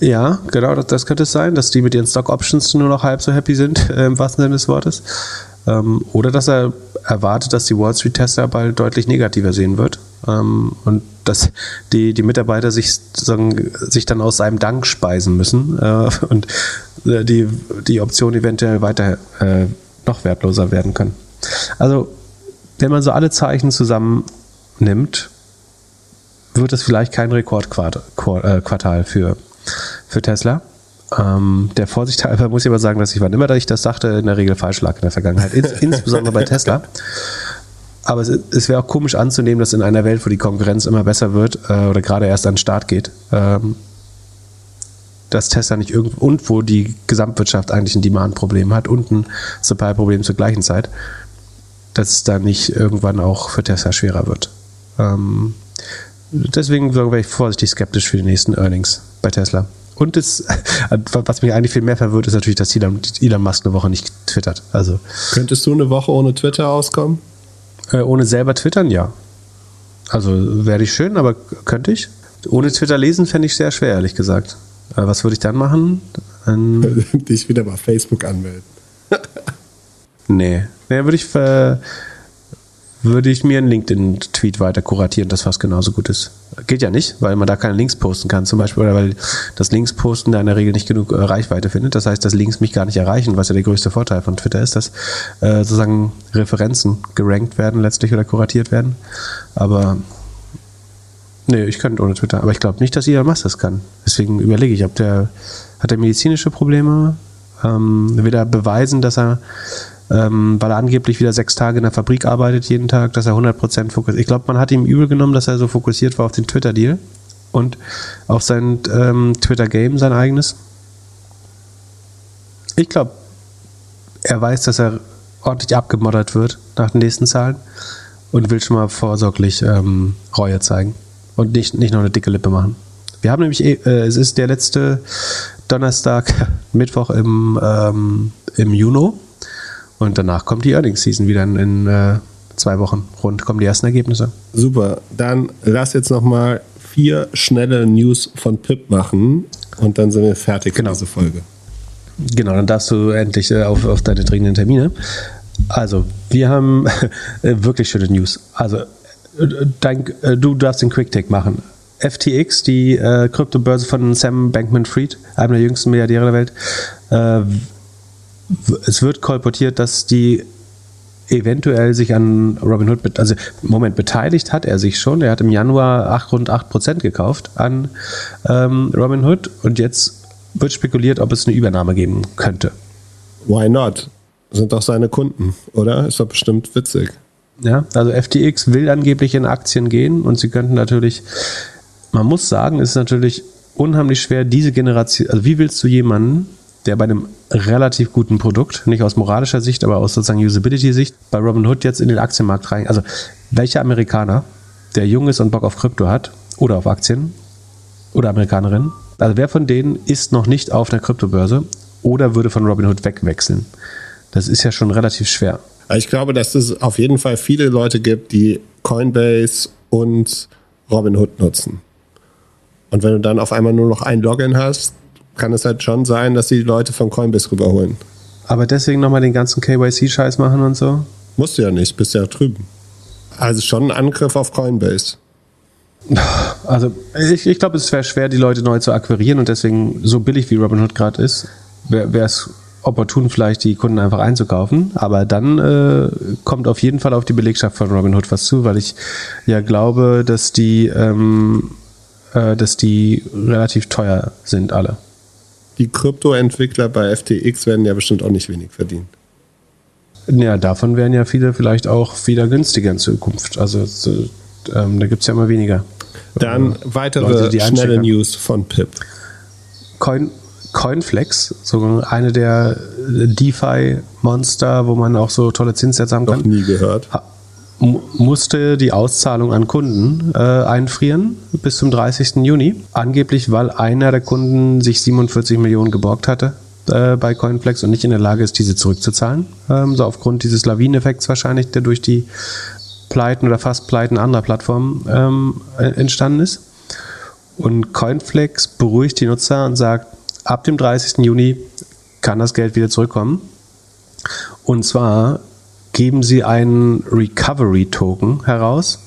Ja, genau, das, das, könnte es sein, dass die mit ihren Stock Options nur noch halb so happy sind, äh, [LAUGHS] im wahrsten Sinne des Wortes. Ähm, oder dass er erwartet, dass die Wall Street Tester bald deutlich negativer sehen wird. Ähm, und dass die, die Mitarbeiter sich, sich dann aus seinem Dank speisen müssen äh, und äh, die, die Option eventuell weiter äh, noch wertloser werden können. Also, wenn man so alle Zeichen zusammennimmt, wird es vielleicht kein Rekordquartal äh, für für Tesla. Ähm, der Vorsicht halber muss ich aber sagen, dass ich, wann immer ich das sagte, in der Regel falsch lag in der Vergangenheit, ins, [LAUGHS] insbesondere bei Tesla. Aber es, es wäre auch komisch anzunehmen, dass in einer Welt, wo die Konkurrenz immer besser wird äh, oder gerade erst an den Start geht, ähm, dass Tesla nicht irgendwo und wo die Gesamtwirtschaft eigentlich ein Demand-Problem hat und ein Supply-Problem zur gleichen Zeit, dass es da nicht irgendwann auch für Tesla schwerer wird. Ähm, deswegen wäre ich vorsichtig skeptisch für die nächsten Earnings bei Tesla. Und das, [LAUGHS] was mich eigentlich viel mehr verwirrt, ist natürlich, dass Elon, Elon Musk eine Woche nicht twittert. Also, Könntest du eine Woche ohne Twitter auskommen? Äh, ohne selber twittern, ja. Also wäre ich schön, aber könnte ich. Ohne Twitter lesen fände ich sehr schwer, ehrlich gesagt. Äh, was würde ich dann machen? Ähm, [LAUGHS] Dich wieder bei Facebook anmelden. nee. Nee, würde ich, äh, würde ich mir einen LinkedIn-Tweet weiter kuratieren, das fast genauso gut ist. Geht ja nicht, weil man da keine Links posten kann zum Beispiel, oder weil das Links posten da in der Regel nicht genug äh, Reichweite findet. Das heißt, dass Links mich gar nicht erreichen, was ja der größte Vorteil von Twitter ist, dass äh, sozusagen Referenzen gerankt werden letztlich oder kuratiert werden. Aber nee, ich könnte ohne Twitter. Aber ich glaube nicht, dass Elon Musk das kann. Deswegen überlege ich, ob der hat er medizinische Probleme? Ähm, will er beweisen, dass er ähm, weil er angeblich wieder sechs Tage in der Fabrik arbeitet jeden Tag, dass er 100% fokussiert. Ich glaube, man hat ihm übel genommen, dass er so fokussiert war auf den Twitter-Deal und auf sein ähm, Twitter-Game, sein eigenes. Ich glaube, er weiß, dass er ordentlich abgemoddert wird nach den nächsten Zahlen und will schon mal vorsorglich ähm, Reue zeigen und nicht, nicht noch eine dicke Lippe machen. Wir haben nämlich, äh, es ist der letzte Donnerstag, [LAUGHS] Mittwoch im, ähm, im Juni und danach kommt die Earnings Season wieder in, in äh, zwei Wochen rund, kommen die ersten Ergebnisse. Super. Dann lass jetzt nochmal vier schnelle News von Pip machen und dann sind wir fertig genau. für diese Folge. Genau, dann darfst du endlich äh, auf, auf deine dringenden Termine. Also, wir haben [LAUGHS] äh, wirklich schöne News. Also, äh, dein, äh, du darfst den Quick Take machen. FTX, die äh, Kryptobörse von Sam Bankman-Fried, einem der jüngsten Milliardäre der Welt, äh, es wird kolportiert, dass die eventuell sich an Robinhood, also im Moment beteiligt hat er sich schon. Er hat im Januar 8, rund 8% gekauft an ähm, Robinhood und jetzt wird spekuliert, ob es eine Übernahme geben könnte. Why not? Sind doch seine Kunden, oder? Ist doch bestimmt witzig. Ja, also FTX will angeblich in Aktien gehen und sie könnten natürlich, man muss sagen, es ist natürlich unheimlich schwer, diese Generation, also wie willst du jemanden, der bei einem relativ guten Produkt, nicht aus moralischer Sicht, aber aus sozusagen Usability-Sicht, bei Robinhood jetzt in den Aktienmarkt rein. Also welcher Amerikaner, der jung ist und Bock auf Krypto hat oder auf Aktien oder Amerikanerin, also wer von denen ist noch nicht auf einer Kryptobörse oder würde von Robinhood wegwechseln? Das ist ja schon relativ schwer. Ich glaube, dass es auf jeden Fall viele Leute gibt, die Coinbase und Robinhood nutzen. Und wenn du dann auf einmal nur noch ein Login hast, kann es halt schon sein, dass die Leute von Coinbase rüberholen. Aber deswegen nochmal den ganzen KYC-Scheiß machen und so? Musst du ja nicht, bist ja drüben. Also schon ein Angriff auf Coinbase. [LAUGHS] Also ich, ich glaube, es wäre schwer, die Leute neu zu akquirieren und deswegen, so billig wie Robinhood gerade ist, wäre es opportun, vielleicht die Kunden einfach einzukaufen. Aber dann äh, kommt auf jeden Fall auf die Belegschaft von Robinhood was zu, weil ich ja glaube, dass die, ähm, äh, dass die relativ teuer sind, alle. Die Kryptoentwickler bei FTX werden ja bestimmt auch nicht wenig verdienen. Ja, davon werden ja viele vielleicht auch wieder günstiger in Zukunft. Also so, ähm, da gibt es ja immer weniger. Dann weitere Leute, schnelle. News von Pip. Coin, Coinflex, so eine der DeFi-Monster, wo man auch so tolle Zinssätze haben Noch kann, nie gehört. mu- musste die Auszahlung an Kunden äh, einfrieren bis zum 30. Juni. Angeblich, weil einer der Kunden sich 47 Millionen geborgt hatte äh, bei Coinflex und nicht in der Lage ist, diese zurückzuzahlen. Ähm, so aufgrund dieses Lawineneffekts wahrscheinlich, der durch die Pleiten oder fast Pleiten anderer Plattformen ähm, äh, entstanden ist. Und Coinflex beruhigt die Nutzer und sagt, ab dem 30. Juni kann das Geld wieder zurückkommen. Und zwar geben sie einen Recovery-Token heraus,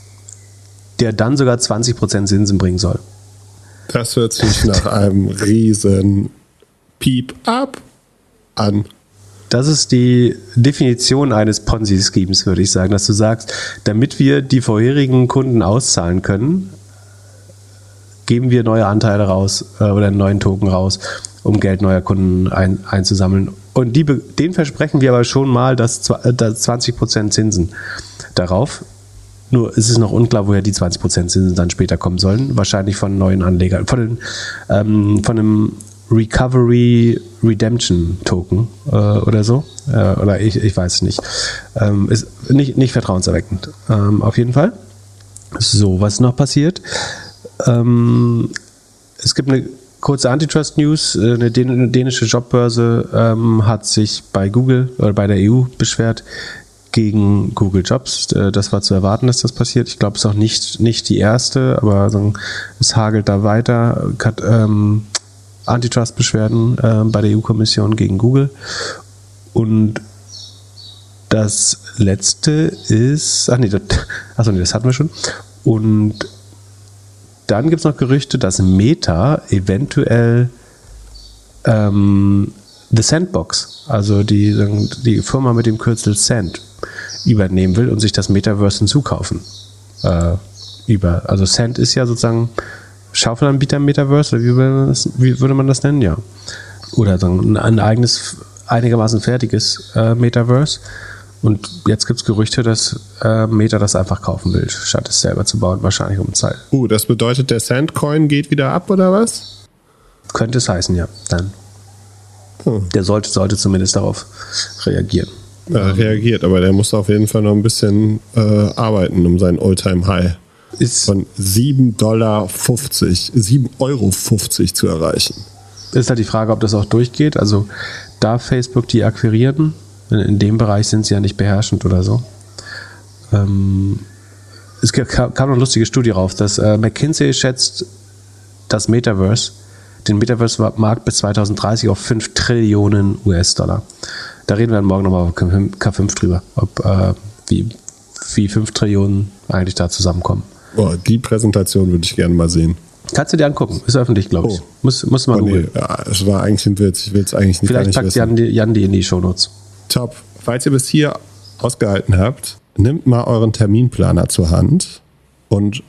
der dann sogar 20% Zinsen bringen soll. Das hört sich nach einem riesen Piep ab an. Das ist die Definition eines Ponzi-Schemes, würde ich sagen, dass du sagst, damit wir die vorherigen Kunden auszahlen können, geben wir neue Anteile raus äh, oder einen neuen Token raus, um Geld neuer Kunden ein, einzusammeln. Und die, den versprechen wir aber schon mal, dass, zwa- äh, dass 20% Zinsen darauf. Nur es ist noch unklar, woher die 20% Zinsen dann später kommen sollen. Wahrscheinlich von neuen Anlegern, von, den, ähm, von einem Recovery Redemption Token äh, oder so. Äh, oder ich, ich weiß es nicht. Ähm, ist nicht, nicht vertrauenserweckend. Ähm, auf jeden Fall. So, was noch passiert? Ähm, es gibt eine kurze Antitrust-News. Äh, Eine dän- eine dänische Jobbörse ähm, hat sich bei Google oder bei der EU beschwert gegen Google Jobs. Äh, Das war zu erwarten, dass das passiert. Ich glaube, es ist auch nicht, nicht die erste, aber es hagelt da weiter. Kat- ähm, Antitrust-Beschwerden äh, bei der EU-Kommission gegen Google. Und das letzte ist, ach nee, das, [LAUGHS] achso, nee, das hatten wir schon. Und dann gibt es noch Gerüchte, dass Meta eventuell ähm, The Sandbox, also die, die Firma mit dem Kürzel Sand, übernehmen will und sich das Metaverse hinzukaufen. Äh, über, also Sand ist ja sozusagen Schaufelanbieter Metaverse, oder wie würde man das, würde man das nennen? Ja. Oder ein eigenes, einigermaßen fertiges äh, Metaverse. Und jetzt gibt es Gerüchte, dass äh, Meta das einfach kaufen will, statt es selber zu bauen, wahrscheinlich um Zeit. Uh, das bedeutet, der Sandcoin geht wieder ab, oder was? Könnte es heißen, ja. Dann. Hm. Der sollte, sollte zumindest darauf reagieren. Er reagiert, aber der muss auf jeden Fall noch ein bisschen äh, arbeiten, um sein All-Time-High Ist, von 7,50 Dollar, 7,50 Euro zu erreichen. ist halt die Frage, ob das auch durchgeht. Also darf Facebook die akquirieren? In, dem Bereich sind sie ja nicht beherrschend oder so. Ähm, es kam noch eine lustige Studie rauf, dass äh, McKinsey schätzt das Metaverse, den Metaverse-Markt bis 2030 auf 5 Trillionen US-Dollar. Da reden wir dann morgen nochmal auf K5 drüber, ob äh, wie, wie 5 Trillionen eigentlich da zusammenkommen. Boah, die Präsentation würde ich gerne mal sehen. Kannst du dir angucken, ist öffentlich, glaube ich. Oh. Muss, muss man Oh, nee, googeln. ja, es war eigentlich ein Witz. Ich will es eigentlich nicht Vielleicht packt wissen. Jan die, Jan die in die Shownotes. Top. Falls ihr bis hier ausgehalten habt, nehmt mal euren Terminplaner zur Hand und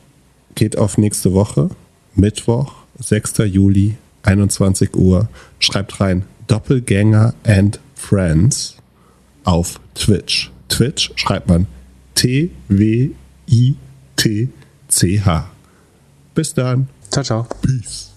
geht auf nächste Woche, Mittwoch, 6. Juli, 21 Uhr. Schreibt rein Doppelgänger and Friends auf Twitch. Twitch schreibt man T-W-I-T-C-H. Bis dann. Ciao, ciao. Peace.